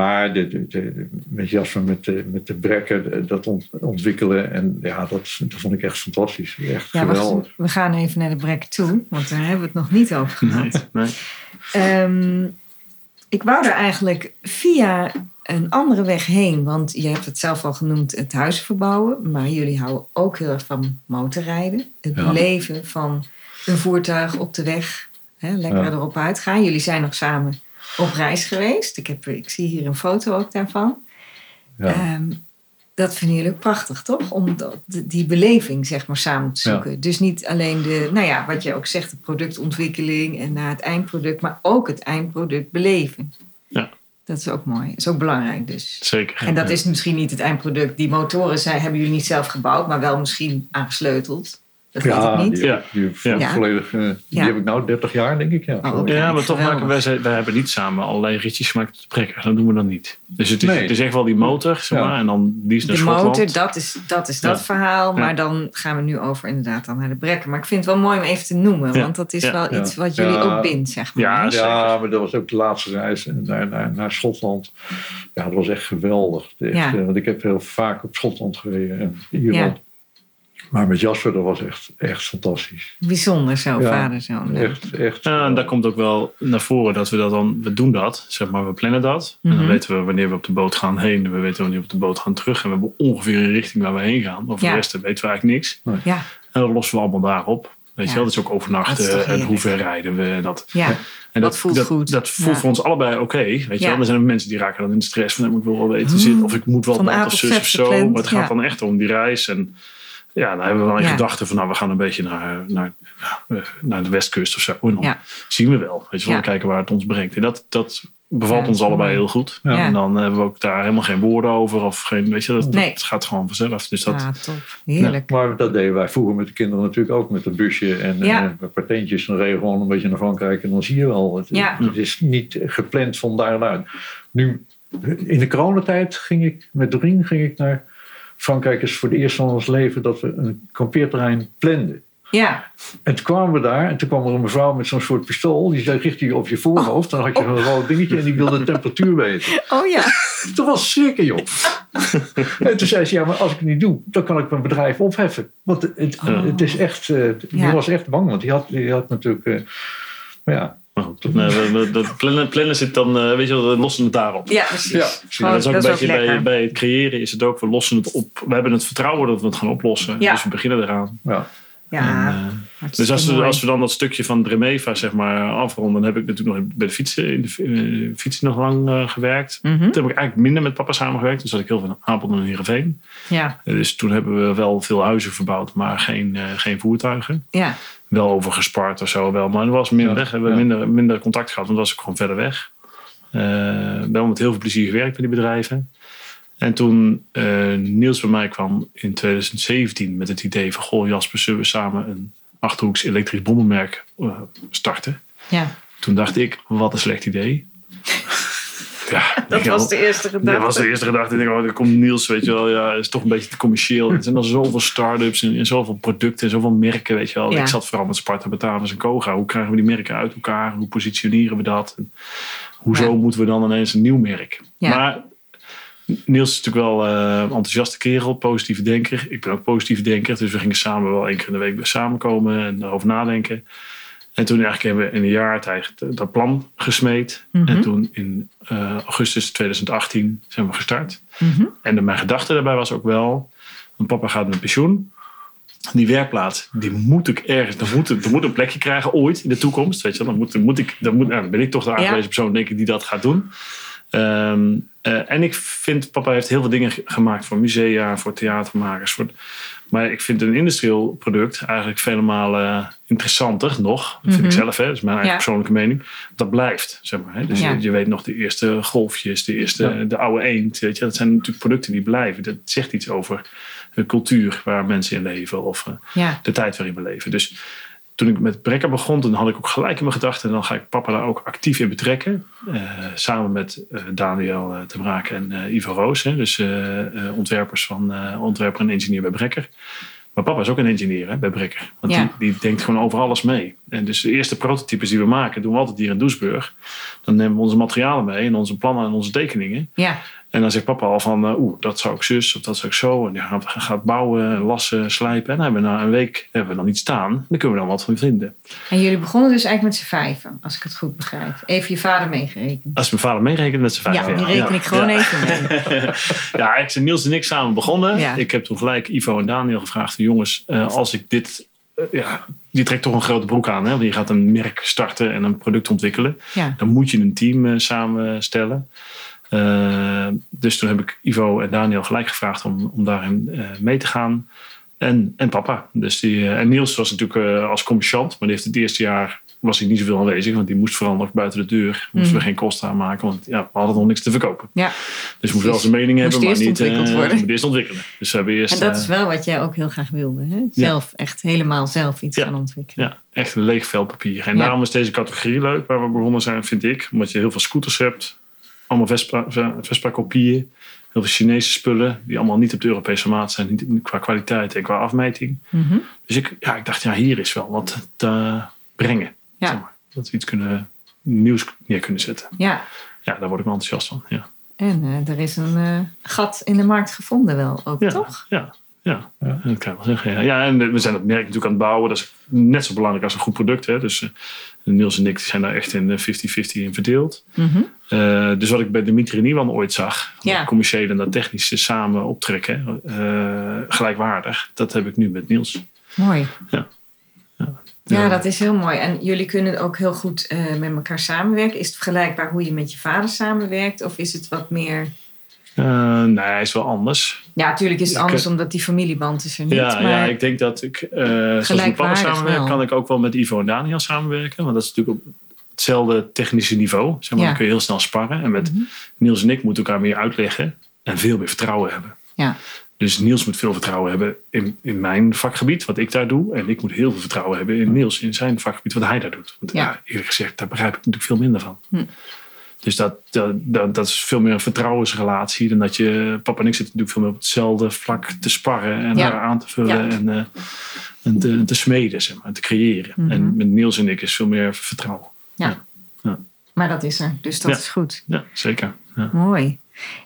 maar de, de, de- met Jasper, met de, met de brekken, dat ont- ontwikkelen. En ja, dat, dat vond ik echt fantastisch. Echt Ja, we, geweldig. we gaan even naar de brek toe, want daar hebben we het nog niet over gehad. Nee, nee. Ehm, Ik wou er eigenlijk via een andere weg heen. Want je hebt het zelf al genoemd, het huis verbouwen. Maar jullie houden ook heel erg van motorrijden. Het Ja. beleven van een voertuig op de weg. Hè, lekker Ja. erop uitgaan. Jullie zijn nog samen op reis geweest. Ik, heb, ik zie hier een foto ook daarvan. Ja. Ehm, dat vinden jullie ook prachtig, toch? Om dat- die beleving zeg maar samen te Ja. zoeken. Dus niet alleen de, nou ja, wat je ook zegt, de productontwikkeling en naar het eindproduct, maar ook het eindproduct beleven. Ja. Dat is ook mooi. Dat is ook belangrijk dus. Zeker. En dat is misschien niet het eindproduct. Die motoren zijn, hebben jullie niet zelf gebouwd, maar wel misschien aangesleuteld. Dat weet Ja, ik niet. die, Ja. die, Ja. volledig, eh, die Ja. heb ik nou 30 jaar, denk ik. Ja, Oh. Ja, maar toch geweldig. maken wij, ze- wij hebben niet samen allerlei ritjes gemaakt op de prekker. Dat doen we dan niet. Dus het is, Nee. het is echt wel die motor, zeg Ja. maar. En dan die is naar De Schotland. motor, dat is dat, is dat Ja. verhaal. Maar Ja. dan gaan we nu over inderdaad dan naar de brekken. Maar ik vind het wel mooi om even te noemen. Ja. Want dat is Ja. wel iets wat jullie Ja. ook bindt, zeg maar. Ja. Ja, maar dat was ook de laatste reis naar, naar, naar Schotland. Ja, dat was echt geweldig. Echt, Ja. eh, want ik heb heel vaak op Schotland gereden en Ierland. Maar met Jasper, dat was echt, echt fantastisch. Bijzonder zo, Ja. vader, zoon. Echt, echt. Ja, en daar komt ook wel naar voren dat we dat dan, we doen dat, zeg maar, we plannen dat. En Mhm. dan weten we wanneer we op de boot gaan heen, we weten wanneer we op de boot gaan terug. En we hebben ongeveer een richting waar we heen gaan. Over Ja. de rest weten we eigenlijk niks. Ja, En dat lossen we allemaal daarop. Weet Ja. je wel, dat is ook overnachten en hoe ver rijden we. Dat, ja. en Dat dat voelt dat, goed. Dat voelt Ja. voor ons allebei oké. weet je Ja. wel, er zijn ook mensen die raken dan in de stress van, ik wil wel weten Hmm. zit, of ik moet wel of tot zus of zo. Maar het gaat ja. dan echt om die reis. En ja, dan hebben we wel in Ja. gedachten van, nou, we gaan een beetje naar, naar, eh, naar de westkust of zo. En Ja. zien we wel. Weet je wel, Ja. kijken waar het ons brengt. En dat, dat bevalt Ja, ons allebei mooi. heel goed. Ja. En dan hebben we ook daar helemaal geen woorden over. Of geen, weet je, dat, Nee. dat gaat gewoon vanzelf. Dus dat, Ah, top. Heerlijk. Maar dat deden wij vroeger met de kinderen natuurlijk ook met een busje en Ja. eh, een paar tentjes. Dan reden we gewoon een beetje naar Frankrijk en dan zie je wel. Het, Ja. het is niet gepland van daaruit. Nu, in de coronatijd ging ik met Doreen ging ik naar Frankrijk. is voor het eerst van ons leven dat we een kampeerterrein planden. Ja, En toen kwamen we daar en toen kwam er een mevrouw met zo'n soort pistool. Die zei, richt je op je voorhoofd. Dan had je een rood dingetje en die wilde de temperatuur weten. [laughs] oh ja. [laughs] Dat was schrikken, joh. [laughs] en toen zei ze, ja, maar als ik het niet doe, dan kan ik mijn bedrijf opheffen. Want het, het, Oh. het is echt, eh, die Ja. was echt bang, want die had, die had natuurlijk, eh, ja. Maar goed, nee, we- we- dat plannen, plannen zit dan, eh, weet je wel, we lossen het daarop. Ja, precies. Ja, dat is ook een beetje bij, bij het creëren is het ook, we lossen het op. We hebben het vertrouwen dat we het gaan oplossen. Ja. Dus we beginnen eraan. ja. Ja, En, eh, dus als we, als we dan dat stukje van Dremeva zeg maar afronden, dan heb ik natuurlijk nog bij de fietsen, in de eh, fietsen nog lang eh, gewerkt. Mhm. Toen heb ik eigenlijk minder met papa samengewerkt. Dus had ik heel veel in Apeldoorn en Heerenveen. Ja, Eh, Dus toen hebben we wel veel huizen verbouwd, maar geen, eh, geen voertuigen. ja, Wel over gespart of zo wel, maar er was minder. Ja, Hebben we ja. minder, minder contact gehad, want dat was ik gewoon verder weg. Eh, wel met heel veel plezier gewerkt bij die bedrijven. En toen eh, Niels bij mij kwam in 2017 met het idee van... Goh Jasper, zullen we samen een Achterhoeks elektrisch bommenmerk eh, starten? ja. Toen dacht ik, wat een slecht idee. [laughs] ja, Dat was al- de eerste gedachte. dat was de eerste gedachte. Ik denk, oh, er komt Niels, weet je wel. Ja, is toch een beetje te commercieel. Er zijn al zoveel start-ups en, en zoveel producten en zoveel merken, weet je wel. Ja. Ik zat vooral met Sparta, Batavus en Koga. Hoe krijgen we die merken uit elkaar? Hoe positioneren we dat? En hoezo Ja. moeten we dan ineens een nieuw merk? Ja. Maar Niels is natuurlijk wel eh, een enthousiaste kerel, positieve denker. Ik ben ook positieve denker. Dus we gingen samen wel één keer in de week samenkomen en erover nadenken. En toen eigenlijk hebben we in een jaar tijd dat plan gesmeed. Mhm. En toen in eh, augustus 2018 zijn we gestart. Mhm. En mijn gedachte daarbij was ook wel, want papa gaat met pensioen. Die werkplaats, die moet ik ergens, dan moet, er moet een plekje krijgen ooit in de toekomst. Weet je, dan, moet, dan, moet ik, dan, moet, nou, dan ben ik toch de aangewezen Ja. persoon, denk ik, die dat gaat doen. Ehm, eh, en ik vind, papa heeft heel veel dingen ge- gemaakt voor musea, voor theatermakers. Voor, maar ik vind een industrieel product eigenlijk vele malen interessanter nog. Dat vind ik Mhm. zelf, hè, dat is mijn eigen Ja. persoonlijke mening. Dat blijft, zeg maar. Hè. Dus Ja. je, je weet nog de eerste golfjes, de eerste, Ja. de oude eend. Weet je, dat zijn natuurlijk producten die blijven. Dat zegt iets over de cultuur waar mensen in leven of eh, Ja, de tijd waarin we leven. Dus toen ik met Brekker begon, dan had ik ook gelijk in mijn gedachten. Dan ga ik papa daar ook actief in betrekken. Eh, samen met eh, Daniel eh, te Braken en Ivo Roos. Hè, dus ontwerpers van, ontwerper en engineer bij Brekker. Maar papa is ook een engineer hè, bij Brekker. Want Ja. die, die denkt gewoon over alles mee. En dus de eerste prototypes die we maken, doen we altijd hier in Doesburg. Dan nemen we onze materialen mee en onze plannen en onze tekeningen. ja, En dan zegt papa al van, eh, oeh, dat zou ik zus of dat zou ik zo. En die gaat, gaat bouwen, lassen, slijpen. En dan hebben we na een week hebben we dan iets staan. Dan kunnen we dan wat van vinden. En jullie begonnen dus eigenlijk met z'n vijven, als ik het goed begrijp. Even je vader meegerekend. Als mijn vader meerekent met z'n vijf Ja, die reken ik gewoon ja. even mee. [laughs] Ja, ik zijn Niels en ik samen begonnen. Ja. Ik heb toen gelijk Ivo en Daniel gevraagd: jongens, eh, als ik dit. eh, ja, je trekt toch een grote broek aan. Hè? Want je gaat een merk starten en een product ontwikkelen. Ja. Dan moet je een team samenstellen. Eh, dus toen heb ik Ivo en Daniel gelijk gevraagd om, om daarin eh, mee te gaan. En, en papa. Dus die, eh, en Niels was natuurlijk als commerciant, maar die heeft het eerste jaar was hij niet zoveel aanwezig, want die moest vooral nog buiten de deur. Moesten we geen kosten aanmaken, want ja, we hadden nog niks te verkopen. ja. Dus moest wel zijn mening hebben, maar niet ontwikkeld worden. eerst ontwikkelen. Dus we hebben eerst En dat is wel wat jij ook heel graag wilde. Hè? Zelf, echt helemaal zelf iets Ja. gaan ontwikkelen. ja, echt een leeg vel papier. En daarom is deze categorie leuk waar we begonnen zijn, vind ik. Omdat je heel veel scooters hebt, allemaal Vespa, Vespa kopieën, heel veel Chinese spullen die allemaal niet op de Europese maat zijn, niet qua kwaliteit en qua afmeting. Mhm. Dus ik, ja, ik dacht, ja, hier is wel wat te brengen. Ja. Zeg maar. Dat we iets kunnen, nieuws neer kunnen zetten. ja. Ja, daar word ik wel enthousiast van. Ja. En eh, er is een eh, gat in de markt gevonden wel ook, Ja, toch? Ja, ja. dat kan ik wel zeggen. Ja. ja, en we zijn het merk natuurlijk aan het bouwen. Dat is net zo belangrijk als een goed product. Hè. Dus eh, Niels en ik zijn daar echt in eh, 50-50 in verdeeld. Mhm. Eh, dus wat ik bij Dimitri Niewan ooit zag, Ja. commerciële en dat technische samen optrekken, eh, gelijkwaardig, dat heb ik nu met Niels. Mooi. Ja. Ja. Ja. dat is heel mooi. En jullie kunnen ook heel goed eh, met elkaar samenwerken. Is het vergelijkbaar hoe je met je vader samenwerkt? Of is het wat meer... Eh, nee, hij is wel anders. Ja, natuurlijk is het anders eh, omdat die familieband is er niet. Ja, maar... ja, ik denk dat ik, eh zoals met papa wel. kan ik ook wel met Ivo en Daniel samenwerken. Want dat is natuurlijk op hetzelfde technische niveau. Zeg maar, Ja. Dan kun je heel snel sparren. En met Mhm. Niels en ik moeten elkaar meer uitleggen en veel meer vertrouwen hebben. Ja. Dus Niels moet veel vertrouwen hebben in, in mijn vakgebied, wat ik daar doe. En ik moet heel veel vertrouwen hebben in Niels, in zijn vakgebied, wat hij daar doet. Want Ja. ja, eerlijk gezegd, daar begrijp ik natuurlijk veel minder van. Hm. Dus dat, dat, dat, is veel meer een vertrouwensrelatie dan dat je... Papa en ik zitten natuurlijk veel meer op hetzelfde vlak te sparren en Ja. daar aan te vullen Ja. en, eh, en te, te smeden, zeg maar, te creëren. Mhm. En met Niels en ik is veel meer vertrouwen. Maar dat is er, dus dat Ja. is goed. Ja, zeker. Ja. Mooi.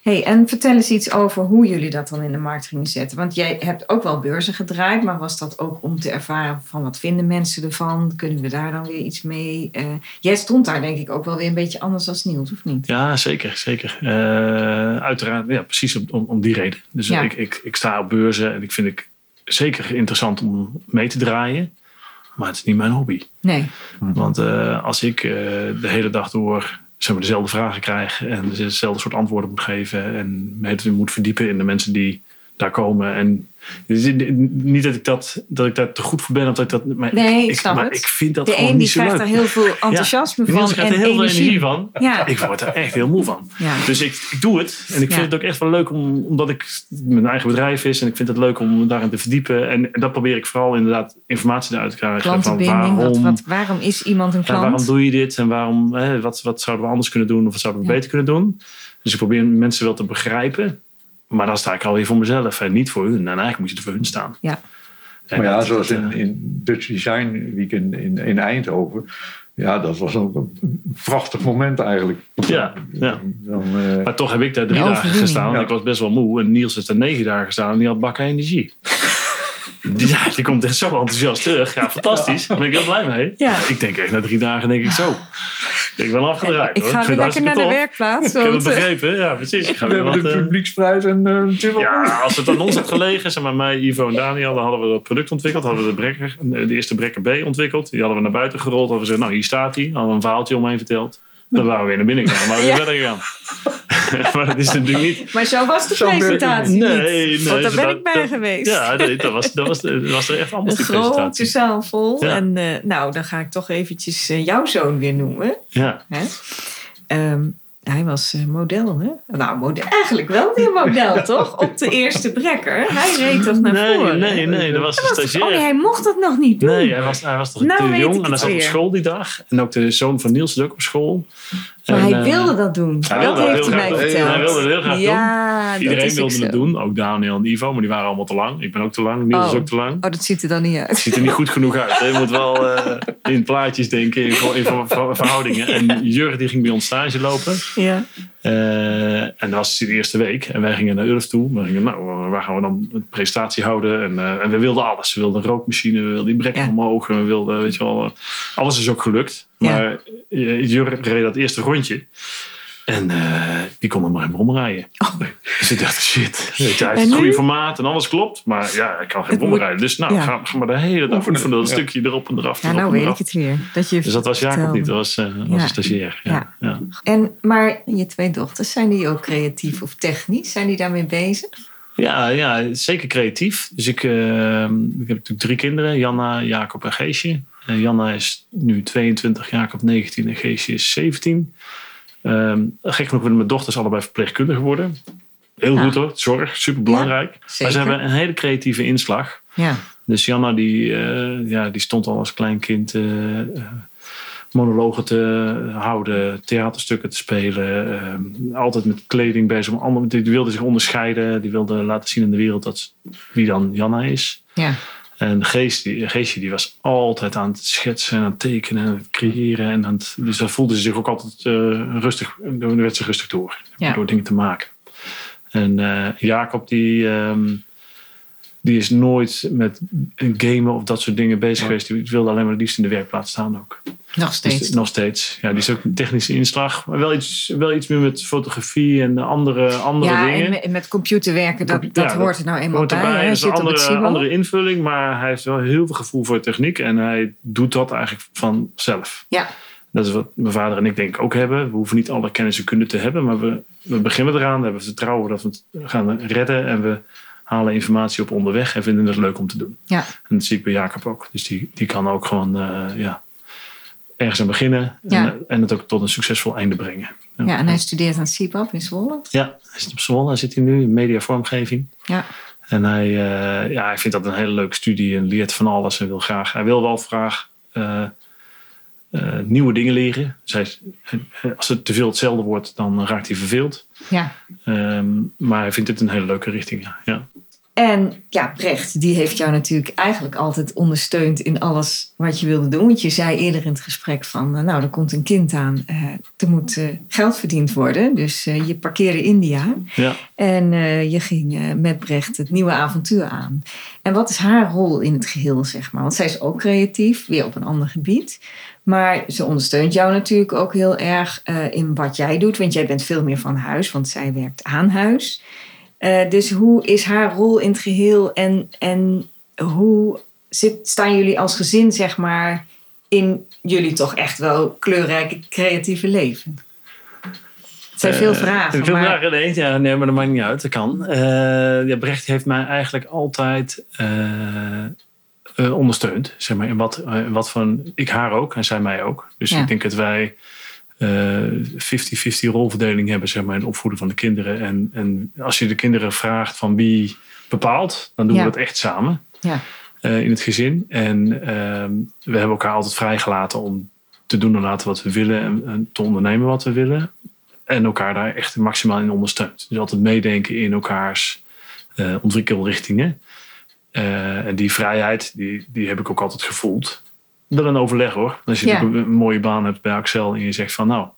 Hey, en vertel eens iets over hoe jullie dat dan in de markt gingen zetten. Want jij hebt ook wel beurzen gedraaid, maar was dat ook om te ervaren van wat vinden mensen ervan? Kunnen we daar dan weer iets mee? Eh, jij stond daar denk ik ook wel weer een beetje anders als Niels, of niet? Ja, zeker. zeker. Eh, uiteraard, ja, precies om, om, om die reden. Dus Ja. ik, ik, ik sta op beurzen en ik vind het zeker interessant om mee te draaien. Maar het is niet mijn hobby. Nee. Want eh, als ik eh, de hele dag door zeg maar, dezelfde vragen krijg en dezelfde soort antwoorden moet geven en het moet verdiepen in de mensen die daar komen. En is niet dat ik, dat, dat ik daar te goed voor ben of dat ik dat. Maar Nee, ik maar het. ik vind dat De gewoon een die niet zo krijgt leuk. er heel veel enthousiasme Ja, van Niels krijgt en er heel veel energie. energie van. Ja. Ik word er echt heel moe van. Ja. Dus ik, ik doe het. En ik vind het ook echt wel leuk om, omdat ik mijn eigen bedrijf is. En ik vind het leuk om me daarin te verdiepen. En, en dat probeer ik vooral inderdaad informatie eruit te krijgen. Van wat, waarom, wat, waarom is iemand een klant? waarom doe je dit? En waarom, hè, wat, wat zouden we anders kunnen doen? Of wat zouden we beter kunnen doen? Dus ik probeer mensen wel te begrijpen. Maar dan sta ik alweer voor mezelf. En niet voor hun. En eigenlijk moet je er voor hun staan. Ja. En Maar ja, dat- zoals in, eh, in Dutch Design Weekend in, in Eindhoven. Ja, dat was ook een prachtig moment eigenlijk. Ja, ja. Dan, eh, Maar toch heb ik daar drie dagen gestaan. Ja. Ik was best wel moe. En Niels heeft er negen dagen gestaan. En die had bakken energie. Die- Ja, die komt echt zo enthousiast terug. Ja, fantastisch. Daar ben ik heel blij mee. Ja. Ik denk echt na drie dagen denk ik zo. Ik ben afgedraaid. ik hoor. ga weer lekker naar de werkplaats. Ik heb het eh, begrepen. Ja, precies. Ik ga we weer hebben wat, de eh, publieksprijs en eh natuurlijk. ja, als het aan ons had gelegen, zeg maar mij, Ivo en Daniel, dan hadden we dat product ontwikkeld. Hadden we de, brekker, de eerste brekker B ontwikkeld. Die hadden we naar buiten gerold. Hadden we gezegd, nou hier staat hij. Hadden we een verhaaltje omheen verteld. Dan waren we weer naar binnen gegaan. Maar we weer Ja. verder gegaan. [laughs] maar dat is natuurlijk niet... Maar zo was de Zo presentatie niet. Nee, nee, Want daar zo ben ik bij dat- geweest. Ja, nee, dat, was, dat, was, dat was er echt anders Een die grote presentatie. zaal vol. Ja. En eh, nou, dan ga ik toch eventjes eh, jouw zoon weer noemen. Ja, Hè? Ehm, hij was eh, model, hè? Nou, model, eigenlijk wel weer model, [laughs] toch? Op de eerste brekker. Hij reed toch naar nee, voren? nee, nee, dat was een was- stagiair. oh nee, hij mocht dat nog niet doen. Nee, hij was, hij was toch Nou te jong en hij zat op school die dag. En ook de zoon van Niels zat ook op school. Maar En, hij eh, wilde dat doen. hij dat heeft hij mij doen. verteld. Hij wilde het heel graag ja, dat Iedereen wilde zo. het doen, ook Daniel en Ivo, maar die waren allemaal te lang. Ik ben ook te lang, Niels Oh. is ook te lang. Oh, dat ziet er dan niet uit. Ziet er niet goed genoeg uit. Je moet wel eh, in plaatjes denken, in, in ver- ver- verhoudingen. En Jurgen die ging bij ons stage lopen. Ja. Eh, en dat was de eerste week. En wij gingen naar Urf toe. We gingen, nou, waar gaan we dan een presentatie houden? En, eh, en we wilden alles. We wilden een rookmachine, we wilden die brek Ja. omhoog. En we wilden, weet je wel, eh, alles is ook gelukt. Ja. Maar Jur reed dat eerste rondje. En eh, die kon er maar in brom rijden. Dus ik dacht, shit. Weet je, hij heeft En het goede nu? formaat en alles klopt. Maar ja, ik kan geen moet- rijden. Dus nou, ja. ga, ga maar de hele dag Oefenen. Dat Ja. stukje erop en eraf. Ja, erop nou weet ik het weer. Dat je Dus dat was Jacob niet. Dat was, eh, was Ja. een stagiair. Ja. Ja. En, maar je twee dochters, zijn die ook creatief of technisch? Zijn die daarmee bezig? Ja, ja, zeker creatief. Dus ik, eh, ik heb natuurlijk drie kinderen. Janna, Jacob en Geesje. En Janna is nu 22, Jacob 19 en Geesje is 17. Ehm gek genoeg worden mijn dochters allebei verpleegkundig geworden. Heel Ja. goed hoor, zorg, super belangrijk. maar zeker. ze hebben een hele creatieve inslag. Ja. Dus Janna die, eh, ja, die stond al als klein kind eh, monologen te houden, theaterstukken te spelen. eh, altijd met kleding bezig. om Die wilde zich onderscheiden. Die wilde laten zien in de wereld dat, wie dan Janna is. Ja. En Geest, die, Geestje die was altijd aan het schetsen en aan het tekenen en aan het creëren. En aan het, dus daar voelde ze zich ook altijd eh, rustig. Daar werd ze rustig door. Ja. Door dingen te maken. En eh, Jacob die... ehm, die is nooit met gamen of dat soort dingen bezig geweest. Die wilde alleen maar het liefst in de werkplaats staan ook. Nog Dus steeds. nog steeds. Ja, die is ook een technische inslag. Maar wel iets, wel iets meer met fotografie en andere, andere ja, dingen. en met, met computer werken, dat, Ja, dat hoort er nou eenmaal Hoort bij. erbij. is een andere, andere invulling. Maar hij heeft wel heel veel gevoel voor techniek. En hij doet dat eigenlijk vanzelf. Ja. Dat is wat mijn vader en ik denk ook hebben. We hoeven niet alle kennis en kunde te hebben. Maar we, we beginnen eraan. We hebben vertrouwen dat we het gaan redden. En we halen informatie op onderweg. En vinden het leuk om te doen. Ja. En dat zie ik bij Jacob ook. Dus die, die kan ook gewoon eh, ja, ergens aan beginnen. Ja. En, en het ook tot een succesvol einde brengen. ja, en hij studeert aan CIPAP in Zwolle. Ja, hij zit op Zwolle. Hij zit hier nu in mediavormgeving. Ja. En hij, eh, ja, hij vindt dat een hele leuke studie en leert van alles. En wil graag, hij wil wel graag eh, eh, nieuwe dingen leren. Dus hij, hij- als het te veel hetzelfde wordt, dan raakt hij verveeld. ja. Ehm, maar hij vindt het een hele leuke richting. Ja. En ja, Brecht, die heeft jou natuurlijk eigenlijk altijd ondersteund in alles wat je wilde doen. Want je zei eerder in het gesprek van, eh, nou, er komt een kind aan. eh, er moet eh, geld verdiend worden. Dus je parkeerde India. Ja. En je ging met Brecht het nieuwe avontuur aan. En wat is haar rol in het geheel, zeg maar? Want zij is ook creatief, weer op een ander gebied. Maar ze ondersteunt jou natuurlijk ook heel erg in wat jij doet. Want jij bent veel meer van huis, want zij werkt aan huis. Eh, dus hoe is haar rol in het geheel en, en hoe zit, staan jullie als gezin, zeg maar, in jullie toch echt wel kleurrijke creatieve leven? Het zijn veel Eh, vragen. Veel maar, vragen nee, ja, nee, maar dat maakt niet uit. Dat kan. Eh, ja, Brecht heeft mij eigenlijk altijd ondersteund. Zeg maar, in wat, in wat van, ik haar ook en zij mij ook. Dus Ja. ik denk dat wij 50-50 rolverdeling hebben zeg maar, in het opvoeden van de kinderen. En, en als je de kinderen vraagt van wie bepaalt, dan doen Ja. we dat echt samen Ja. eh, in het gezin. En ehm, we hebben elkaar altijd vrijgelaten om te doen en laten wat we willen en, en te ondernemen wat we willen. En elkaar daar echt maximaal in ondersteunt. Dus altijd meedenken in elkaars eh, ontwikkelrichtingen. Eh, en die vrijheid, die, die heb ik ook altijd gevoeld. Wel een overleg hoor. Als je Ja. een mooie baan hebt bij Axel en je zegt van nou,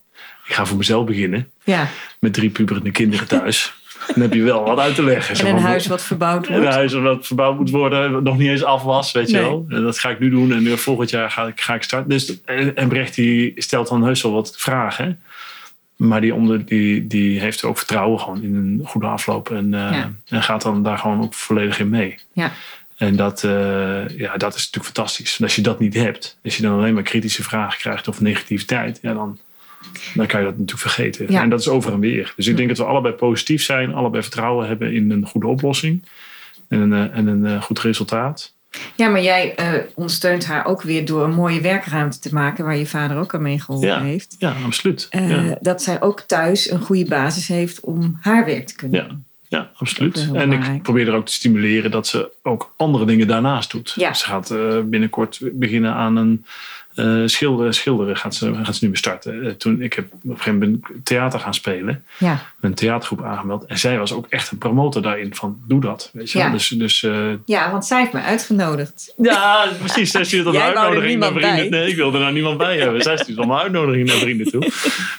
ik ga voor mezelf beginnen. ja. Met drie puberende kinderen thuis. [laughs] dan heb je wel wat uit te leggen. En een huis wat verbouwd een wordt. huis wat verbouwd moet worden, wat nog niet eens af was, weet je wel. En dat ga ik nu doen en eh, volgend jaar ga ik, ga ik starten. Dus, en en Brecht die stelt dan heus wel wat vragen. Maar die, onder, die, die heeft ook vertrouwen gewoon in een goede afloop. En, eh, Ja. en gaat dan daar gewoon ook volledig in mee. Ja. En dat, eh, ja, dat is natuurlijk fantastisch. En als je dat niet hebt, als je dan alleen maar kritische vragen krijgt of negativiteit, ja, dan, dan kan je dat natuurlijk vergeten. Ja. En dat is over en weer. Dus ik denk dat we allebei positief zijn, allebei vertrouwen hebben in een goede oplossing en een, eh, en een eh, goed resultaat. Ja, maar jij ondersteunt haar ook weer door een mooie werkruimte te maken, waar je vader ook aan mee geholpen Ja. heeft. Ja, absoluut. Ja. Dat zij ook thuis een goede basis heeft om haar werk te kunnen Ja. doen. Ja, absoluut. En belangrijk. ik probeer er ook te stimuleren dat ze ook andere dingen daarnaast doet. Ja. Ze gaat eh, binnenkort beginnen aan een Eh, schilderen, schilderen gaat ze, gaat ze nu weer starten. Eh, toen ik heb op een gegeven moment theater gaan spelen. Ja, Een theatergroep aangemeld. En zij was ook echt een promotor daarin van doe dat. Weet je Ja. wel? Dus, dus eh, ja want zij heeft me uitgenodigd. ja, precies. Zij stuurt dan [laughs] een er uitnodiging naar niemand vrienden. bij. Nee, ik wilde er nou niemand bij hebben. Zij stuurt allemaal uitnodigingen naar vrienden toe.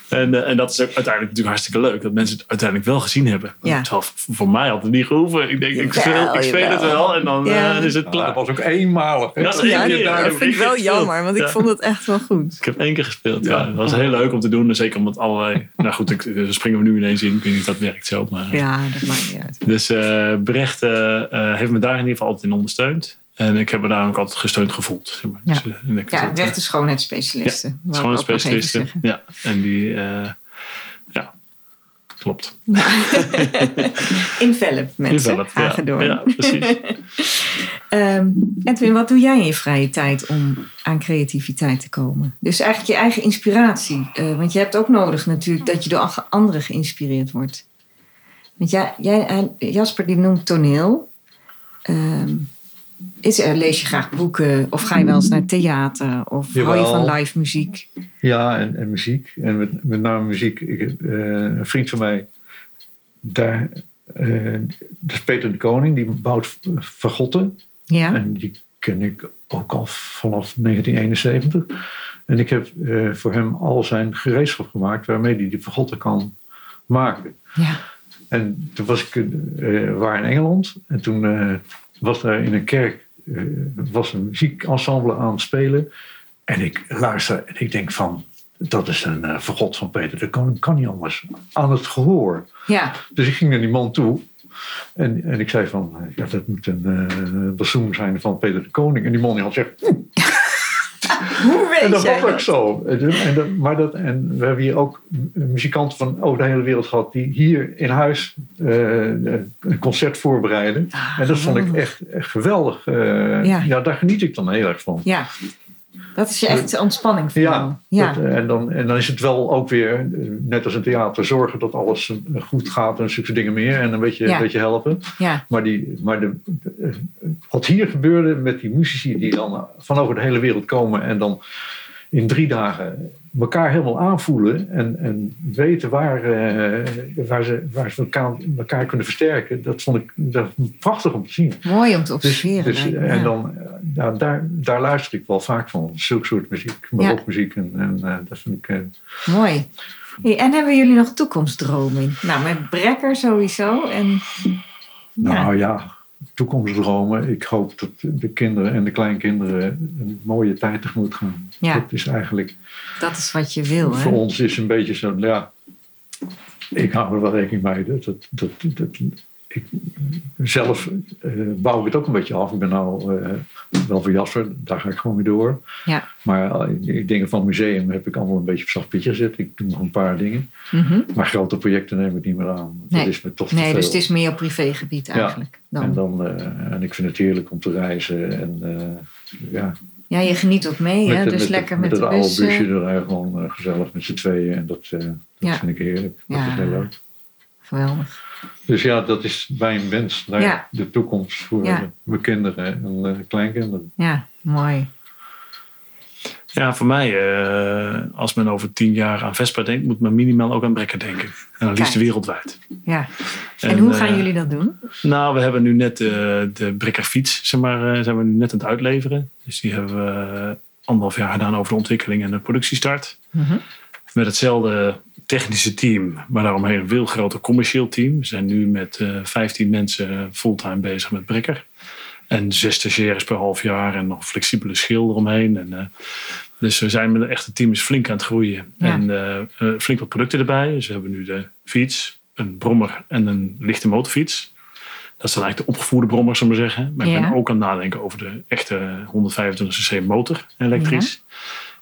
En, eh, en dat is ook uiteindelijk natuurlijk hartstikke leuk. Dat mensen het uiteindelijk wel gezien hebben. Ja. Terwijl voor mij had het niet gehoeven. Ik denk, ik speel, ik speel het wel. En dan Ja. eh, is het klaar. dat was ook eenmalig. hè? Dat is één Ja, keer daar. dat vind ik wel jammer, want ik vond het echt wel goed. Ik heb één keer gespeeld. Ja. Ja. Dat was heel leuk om te doen. en Zeker omdat allerlei... [laughs] Nou goed, daar springen we nu ineens in. Ik weet niet of dat werkt zo. Maar, Ja, dat maakt niet uit. Dus eh, Brecht eh, eh, heeft me daar in ieder geval altijd in ondersteund. En ik heb me daar ook altijd gesteund gevoeld. Zeg maar. Ja. Dus, ik- Ja, dat, rechte schoonheidsspecialisten. zeggen. Ja, en die, eh, ja, klopt. [laughs] Envelop mensen, Envelop, ja. Precies. [laughs] Ehm, Edwin, wat doe jij in je vrije tijd om aan creativiteit te komen? Dus eigenlijk je eigen inspiratie. Eh, want je hebt ook nodig natuurlijk dat je door anderen geïnspireerd wordt. Want jij, jij, hij- Jasper die noemt toneel. Ehm, is er, lees je graag boeken of ga je wel eens naar theater of hou je van live muziek? Ja, en, en muziek. En met, met name muziek. Ik, eh, een vriend van mij, daar, eh, dat is Peter de Koning, die bouwt vergotten. Ja, En die ken ik ook al vanaf 1971. En ik heb eh, voor hem al zijn gereedschap gemaakt waarmee hij die vergotten kan maken. ja, En toen was ik, waren in Engeland. En toen was daar in een kerk eh, was een muziekensemble aan het spelen. En ik luister en ik denk van, dat is een uh, vergod van Peter. Dat kan, kan niet anders. Aan het gehoor. ja, Dus ik ging naar die man toe. En, en ik zei van, eh, ja, dat moet een uh, zijn van Peter de Koning. En die man die had gezegd, Hoe weet en dat was ook zo. En, dat, maar dat, en we hebben hier ook muzikanten van over de hele wereld gehad die hier in huis uh, een concert voorbereiden. Ah, en dat vond ik echt, echt geweldig. Uh, Ja. ja. daar geniet ik dan heel erg van. Ja, dat is je echt ontspanning voor jou. Ja, Ja, dat, en, dan, en dan is het wel ook weer, eh, net als een theater, zorgen dat alles eh, goed gaat en zulke dingen meer. En een beetje, Ja. een beetje helpen. ja, Maar, die, maar de, eh, wat hier gebeurde met die muzici die dan van over de hele wereld komen en dan in drie dagen elkaar helemaal aanvoelen en, en weten waar, eh, waar, ze, waar ze elkaar, elkaar kunnen versterken, dat vond ik dat prachtig om te zien. mooi om te Dus, observeren. dus, en ja. dan, eh, nou, daar, daar luister ik wel vaak van, zulke soort muziek, barokmuziek. En, en eh, dat vind ik. eh, Mooi. Hey, en hebben jullie nog toekomstdromen? Nou, met Brekker sowieso. En, ja. Nou ja, toekomstdromen. Ik hoop dat de kinderen en de kleinkinderen een mooie tijd tegemoet gaan. Ja. Dat is eigenlijk, dat is wat je wil, voor hè? ons is een beetje zo, ja, ik hou er wel rekening mee. Dat, dat, dat, dat, ik, zelf eh, bouw ik het ook een beetje af. Ik ben nou eh, wel voor Jasper, daar ga ik gewoon mee door. Ja. Maar eh, die dingen van het museum heb ik allemaal een beetje op zacht pitje gezet. Ik doe nog een paar dingen. Mhm. Maar grote projecten neem ik niet meer aan. Nee. Dat is me toch te Nee, veel. dus het is meer op privégebied Ja. eigenlijk. Dan. En, dan, eh, en ik vind het heerlijk om te reizen. En eh, ja, Ja, je geniet ook mee, hè? Dus lekker met, met de het oude eh, busje er gewoon eh, gezellig met z'n tweeën. En dat, eh, dat Ja. vind ik heerlijk. Dat Ja. is heel leuk. Geweldig. Dus ja, dat is mijn wens naar Ja. de toekomst voor Ja. mijn kinderen en eh, kleinkinderen. Ja, mooi. Ja, voor mij, eh, als men over tien jaar aan Vespa denkt, moet men minimaal ook aan Brekker denken. En dan liefst wereldwijd. Ja. En, hoe gaan eh, jullie dat doen? Nou, we hebben nu net eh, de Brekker fiets, zeg maar, eh, zijn we nu net aan het uitleveren. Dus die hebben we anderhalf jaar gedaan over de ontwikkeling en de productiestart. Mhm. Met hetzelfde technische team, maar daaromheen een veel groter commercieel team. We zijn nu met eh 15 mensen fulltime bezig met Brekker. En zes stagiaires per half jaar en nog flexibele schil eromheen. En, eh, dus we zijn met een echte team is flink aan het groeien. Ja. En eh, eh, flink wat producten erbij. Dus we hebben nu de fiets, een brommer en een lichte motorfiets. Dat zijn eigenlijk de opgevoerde brommers, zullen we zeggen. Maar ik Ja. ben ook aan het nadenken over de echte 125cc motor elektrisch.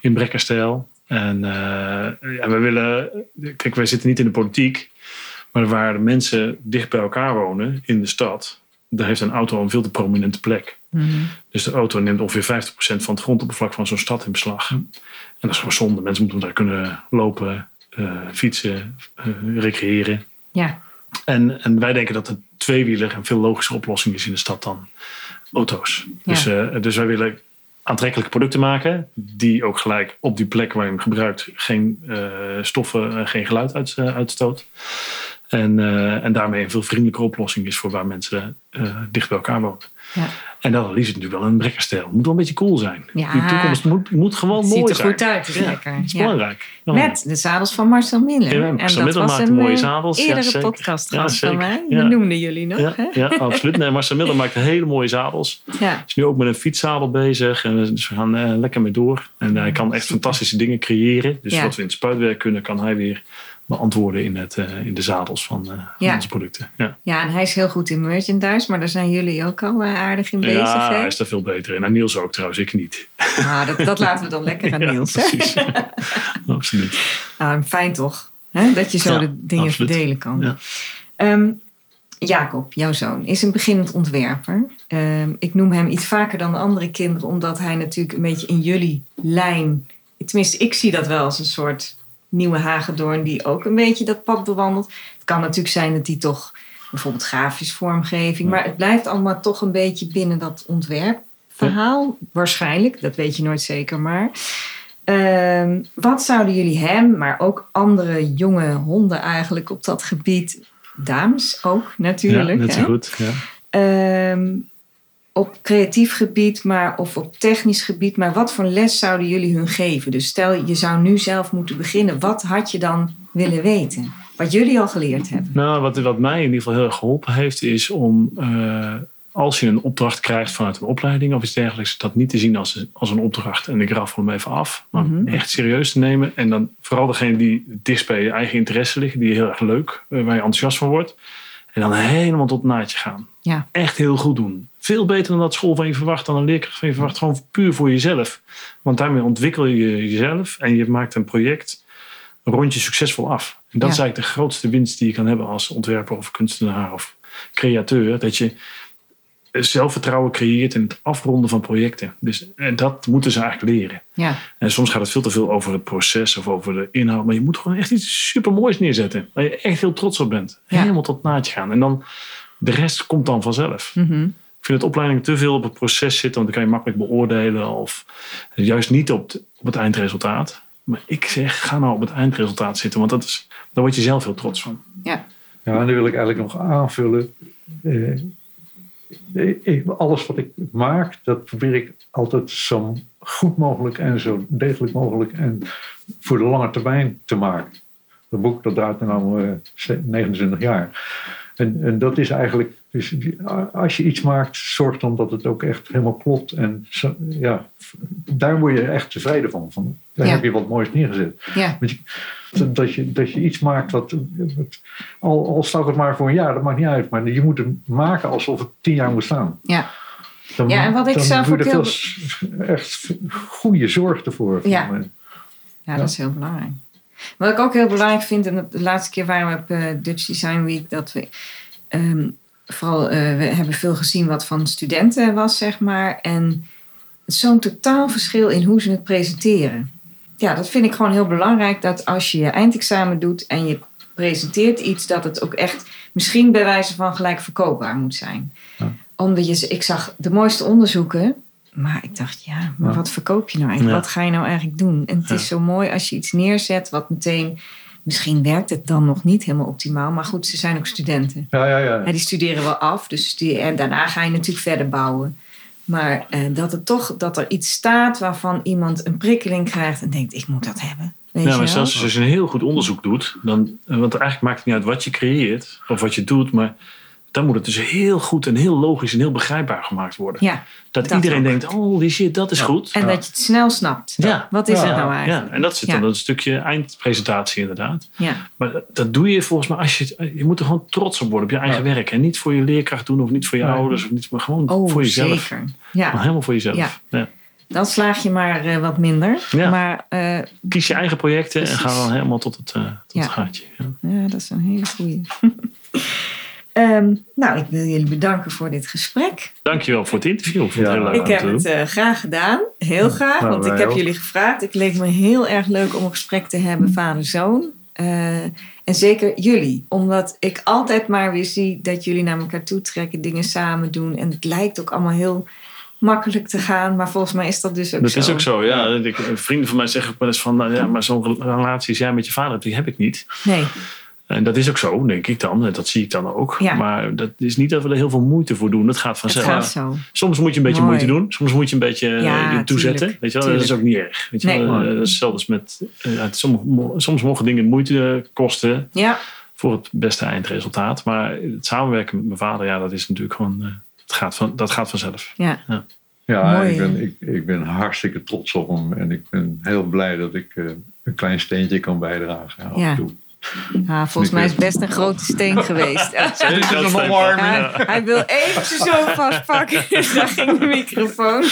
In brekkerstijl. En eh, we willen... Kijk, wij zitten niet in de politiek. Maar waar de mensen dicht bij elkaar wonen in de stad... daar heeft een auto een veel te prominente plek. Mhm. Dus de auto neemt ongeveer 50% van het grondoppervlak van zo'n stad in beslag. En dat is gewoon zonde. Mensen moeten daar kunnen lopen, eh, fietsen, eh, recreëren. Ja, En, en wij denken dat een tweewieler een veel logische oplossing is in de stad dan auto's. Ja. Dus, dus wij willen aantrekkelijke producten maken. Die ook gelijk op die plek waar je hem gebruikt geen eh, stoffen, en geen geluid eh, uitstoot. En, eh, en daarmee een veel vriendelijke oplossing is voor waar mensen dicht bij elkaar wonen. Ja. En dan liefst natuurlijk wel een brekkerstijl. Moet wel een beetje cool zijn. Ja. Die toekomst moet, moet gewoon Het mooi ziet er zijn. goed uit, het is Ja, lekker. Dat is Ja. belangrijk. Ja. Met de zadels van Marcel Miller. Ja, en Marcel dat Miller maakt een mooie eh, zadels, ja, eerdere zeker. podcastgast Ja, van mij. Ja. Die noemden jullie nog. Ja, hè? ja, absoluut. Nee, Marcel Miller maakt hele mooie zadels. Ja. is nu ook met een fietszadel bezig. En dus we gaan eh, lekker mee door. En hij kan echt fantastische dingen creëren. Dus Ja. wat we in het spuitwerk kunnen, kan hij weer beantwoorden in, het, eh, in de zadels van, eh, van onze producten. Ja, ja, en hij is heel goed in merchandise, maar daar zijn jullie ook al eh, aardig in bezig. ja hè? hij is daar veel beter in. En Niels ook trouwens, ik niet. Ah, dat, dat laten we dan [laughs] lekker aan Ja, Niels. precies. [laughs] Absoluut. Ah, fijn toch? Hè? Dat je zo de dingen absoluut. verdelen kan. Ehm, Jacob, jouw zoon, is een beginnend ontwerper. Ehm, ik noem hem iets vaker dan de andere kinderen, omdat hij natuurlijk een beetje in jullie lijn. Tenminste, ik zie dat wel als een soort nieuwe Hagedoorn die ook een beetje dat pad bewandelt. Het kan natuurlijk zijn dat hij toch bijvoorbeeld grafisch vormgeving, maar het blijft allemaal toch een beetje binnen dat ontwerpverhaal. Waarschijnlijk, dat weet je nooit zeker, maar. Ehm, wat zouden jullie hem, maar ook andere jonge honden eigenlijk op dat gebied, dames ook natuurlijk, ja, net zo hè? goed. Ja. Ehm, op creatief gebied, maar of op technisch gebied, maar wat voor les zouden jullie hun geven? Dus stel je zou nu zelf moeten beginnen, wat had je dan willen weten? Wat jullie al geleerd hebben. Nou, wat, wat mij in ieder geval heel erg geholpen heeft, is om eh, als je een opdracht krijgt vanuit een opleiding of iets dergelijks, dat niet te zien als, als een opdracht en ik raffel hem even af, maar Mhm. echt serieus te nemen. En dan vooral degene die dichtst bij je eigen interesse liggen, die heel erg leuk, eh, waar je enthousiast van wordt. En dan helemaal tot het naadje gaan. Ja. Echt heel goed doen. Veel beter dan dat school van je verwacht, dan een leerkracht van je verwacht. Gewoon puur voor jezelf. Want daarmee ontwikkel je jezelf en je maakt een project een rondje succesvol af. En dat Ja. is eigenlijk de grootste winst die je kan hebben als ontwerper of kunstenaar of createur. Dat je zelfvertrouwen creëert in het afronden van projecten. Dus en dat moeten ze eigenlijk leren. Ja, En soms gaat het veel te veel over het proces of over de inhoud. Maar je moet gewoon echt iets supermoois neerzetten. Waar je echt heel trots op bent. Ja. Helemaal tot naadje gaan. En dan de rest komt dan vanzelf. Mhm. Ik vind dat opleidingen te veel op het proces zitten. Want dan kan je makkelijk beoordelen. Of juist niet op, het- op het eindresultaat. Maar ik zeg, ga nou op het eindresultaat zitten. Want dat is, daar word je zelf heel trots van. ja, Ja, en dan wil ik eigenlijk nog aanvullen. Eh, eh, eh, alles wat ik maak, dat probeer ik altijd zo goed mogelijk en zo degelijk mogelijk en voor de lange termijn te maken. Dat boek dat draait nu eh, 29 jaar. En, en dat is eigenlijk, dus als je iets maakt, zorg dan dat het ook echt helemaal klopt. En ja, daar word je echt tevreden van. van daar Ja. heb je wat moois neergezet. ja, Dat je, dat je, iets maakt wat, wat- al, al staat het maar voor een jaar, dat maakt niet uit. Maar je moet het maken alsof het tien jaar moet staan. ja. Dan, Ja, en wat ik zelf veel s- echt goede zorg ervoor. Ja. Ja, dat is heel belangrijk. Wat ik ook heel belangrijk vind, en de laatste keer waren we op eh, Dutch Design Week, dat we ehm, vooral, eh, we hebben veel gezien wat van studenten was, zeg maar. En zo'n totaal verschil in hoe ze het presenteren. Ja, dat vind ik gewoon heel belangrijk, dat als je je eindexamen doet en je presenteert iets, dat het ook echt misschien bij wijze van gelijk verkoopbaar moet zijn. Ja. Omdat je, ik zag de mooiste onderzoeken, maar ik dacht, ja, maar Ja. wat verkoop je nou eigenlijk? Ja. Wat ga je nou eigenlijk doen? En het Ja. is zo mooi als je iets neerzet wat meteen... Misschien werkt het dan nog niet helemaal optimaal. Maar goed, ze zijn ook studenten. ja, ja, ja. Ja, die studeren wel af. Dus die, en daarna ga je natuurlijk verder bouwen. Maar eh, dat, het toch, dat er iets staat waarvan iemand een prikkeling krijgt... en denkt, ik moet dat hebben. Weet Ja, je maar zelfs als je een heel goed onderzoek doet, dan, want eigenlijk maakt het niet uit wat je creëert of wat je doet, maar dan moet het dus heel goed en heel logisch en heel begrijpbaar gemaakt worden. Ja, dat, dat iedereen ook. denkt, oh die shit, dat is goed. en dat je het snel snapt. Ja. Wat is Ja. het nou Ja, eigenlijk? en dat zit Ja. dan dat stukje eindpresentatie inderdaad. Ja, Maar dat, dat doe je volgens mij als je je moet er gewoon trots op worden op je eigen werk en niet voor je leerkracht doen of niet voor je ouders of niet, maar gewoon oh, voor jezelf. zeker. Ja, helemaal voor jezelf. Ja. Ja. dan slaag je maar eh, wat minder. Ja. Maar eh, Kies je eigen projecten en ga dan helemaal tot het, eh, tot Ja. het gaatje. Ja. Ja, dat is een hele goeie. [laughs] Ehm, nou, ik wil jullie bedanken voor dit gesprek. Dankjewel voor het interview. Ik Ja, heel leuk Ik heb het eh, graag gedaan. Heel graag. Nou, want ik heb ook. jullie gevraagd. Het leek me heel erg leuk om een gesprek te hebben, vader-zoon. Eh, en zeker jullie. Omdat ik altijd maar weer zie dat jullie naar elkaar toe trekken, dingen samen doen. En het lijkt ook allemaal heel makkelijk te gaan. Maar volgens mij is dat dus ook Dat zo. is ook zo, ja. Ik, vrienden van mij zeggen ook wel eens van, nou ja, maar zo'n relatie als jij met je vader hebt, die heb ik niet. Nee, En dat is ook zo, denk ik dan. En dat zie ik dan ook. Ja. Maar dat is niet dat we er heel veel moeite voor doen. Dat gaat het vanzelf. gaat zo. Soms moet je een beetje Mooi. moeite doen. Soms moet je een beetje eh, Ja, je toezetten. tuurlijk, Weet je wel? Dat is ook niet erg. Weet je Nee. wel? Eh, dat is zelfs met, eh, ja, soms, soms mogen dingen moeite kosten Ja, voor het beste eindresultaat. Maar het samenwerken met mijn vader, ja, dat is natuurlijk gewoon, eh, het gaat van, dat gaat vanzelf. ja. Ja, Mooi, ik, ben, ik, ik ben hartstikke trots op hem. En ik ben heel blij dat ik eh, een klein steentje kan bijdragen. af en Ja. toe. Ja, volgens mij is het best een grote steen [laughs] geweest. Ja. Is. Hij, hij wil eventjes zo vastpakken. [laughs] Daar ging de microfoon.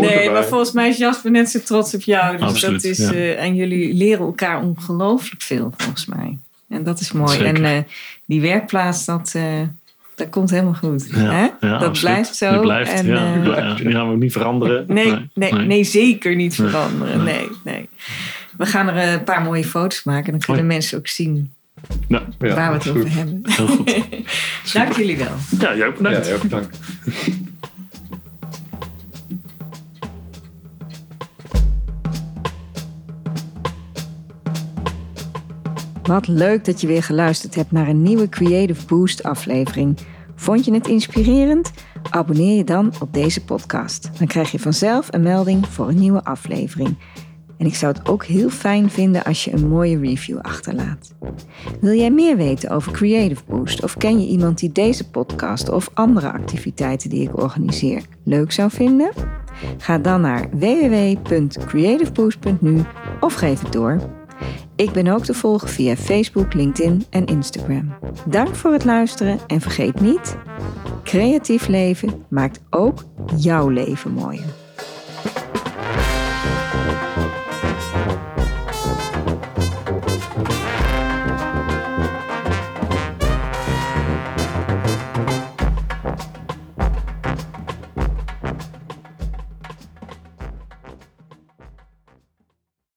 Nee, maar volgens mij is Jasper net zo trots op jou. Dus Absoluut, dat is, ja. eh, en jullie leren elkaar ongelooflijk veel, volgens mij. En dat is mooi. Zeker. En eh, die werkplaats, dat, eh, dat komt helemaal goed. Ja, hè? ja, dat absoluut. blijft zo. Die blijft, en, ja, die, blijft. die gaan we ook niet veranderen. Nee, nee, nee, zeker niet Nee. veranderen. Nee, nee. We gaan er eh, een paar mooie foto's maken. Dan kunnen mensen ook zien Ja, Ja, waar we het over hebben. heel goed. [laughs] Dank jullie wel. Ja, jij ook Ja, heel bedankt. Wat leuk dat je weer geluisterd hebt naar een nieuwe Creative Boost aflevering. Vond je het inspirerend? Abonneer je dan op deze podcast. Dan krijg je vanzelf een melding voor een nieuwe aflevering. En ik zou het ook heel fijn vinden als je een mooie review achterlaat. Wil jij meer weten over Creative Boost of ken je iemand die deze podcast of andere activiteiten die ik organiseer leuk zou vinden? Ga dan naar www.creativeboost.nu of geef het door. Ik ben ook te volgen via Facebook, LinkedIn en Instagram. Dank voor het luisteren en vergeet niet: creatief leven maakt ook jouw leven mooier.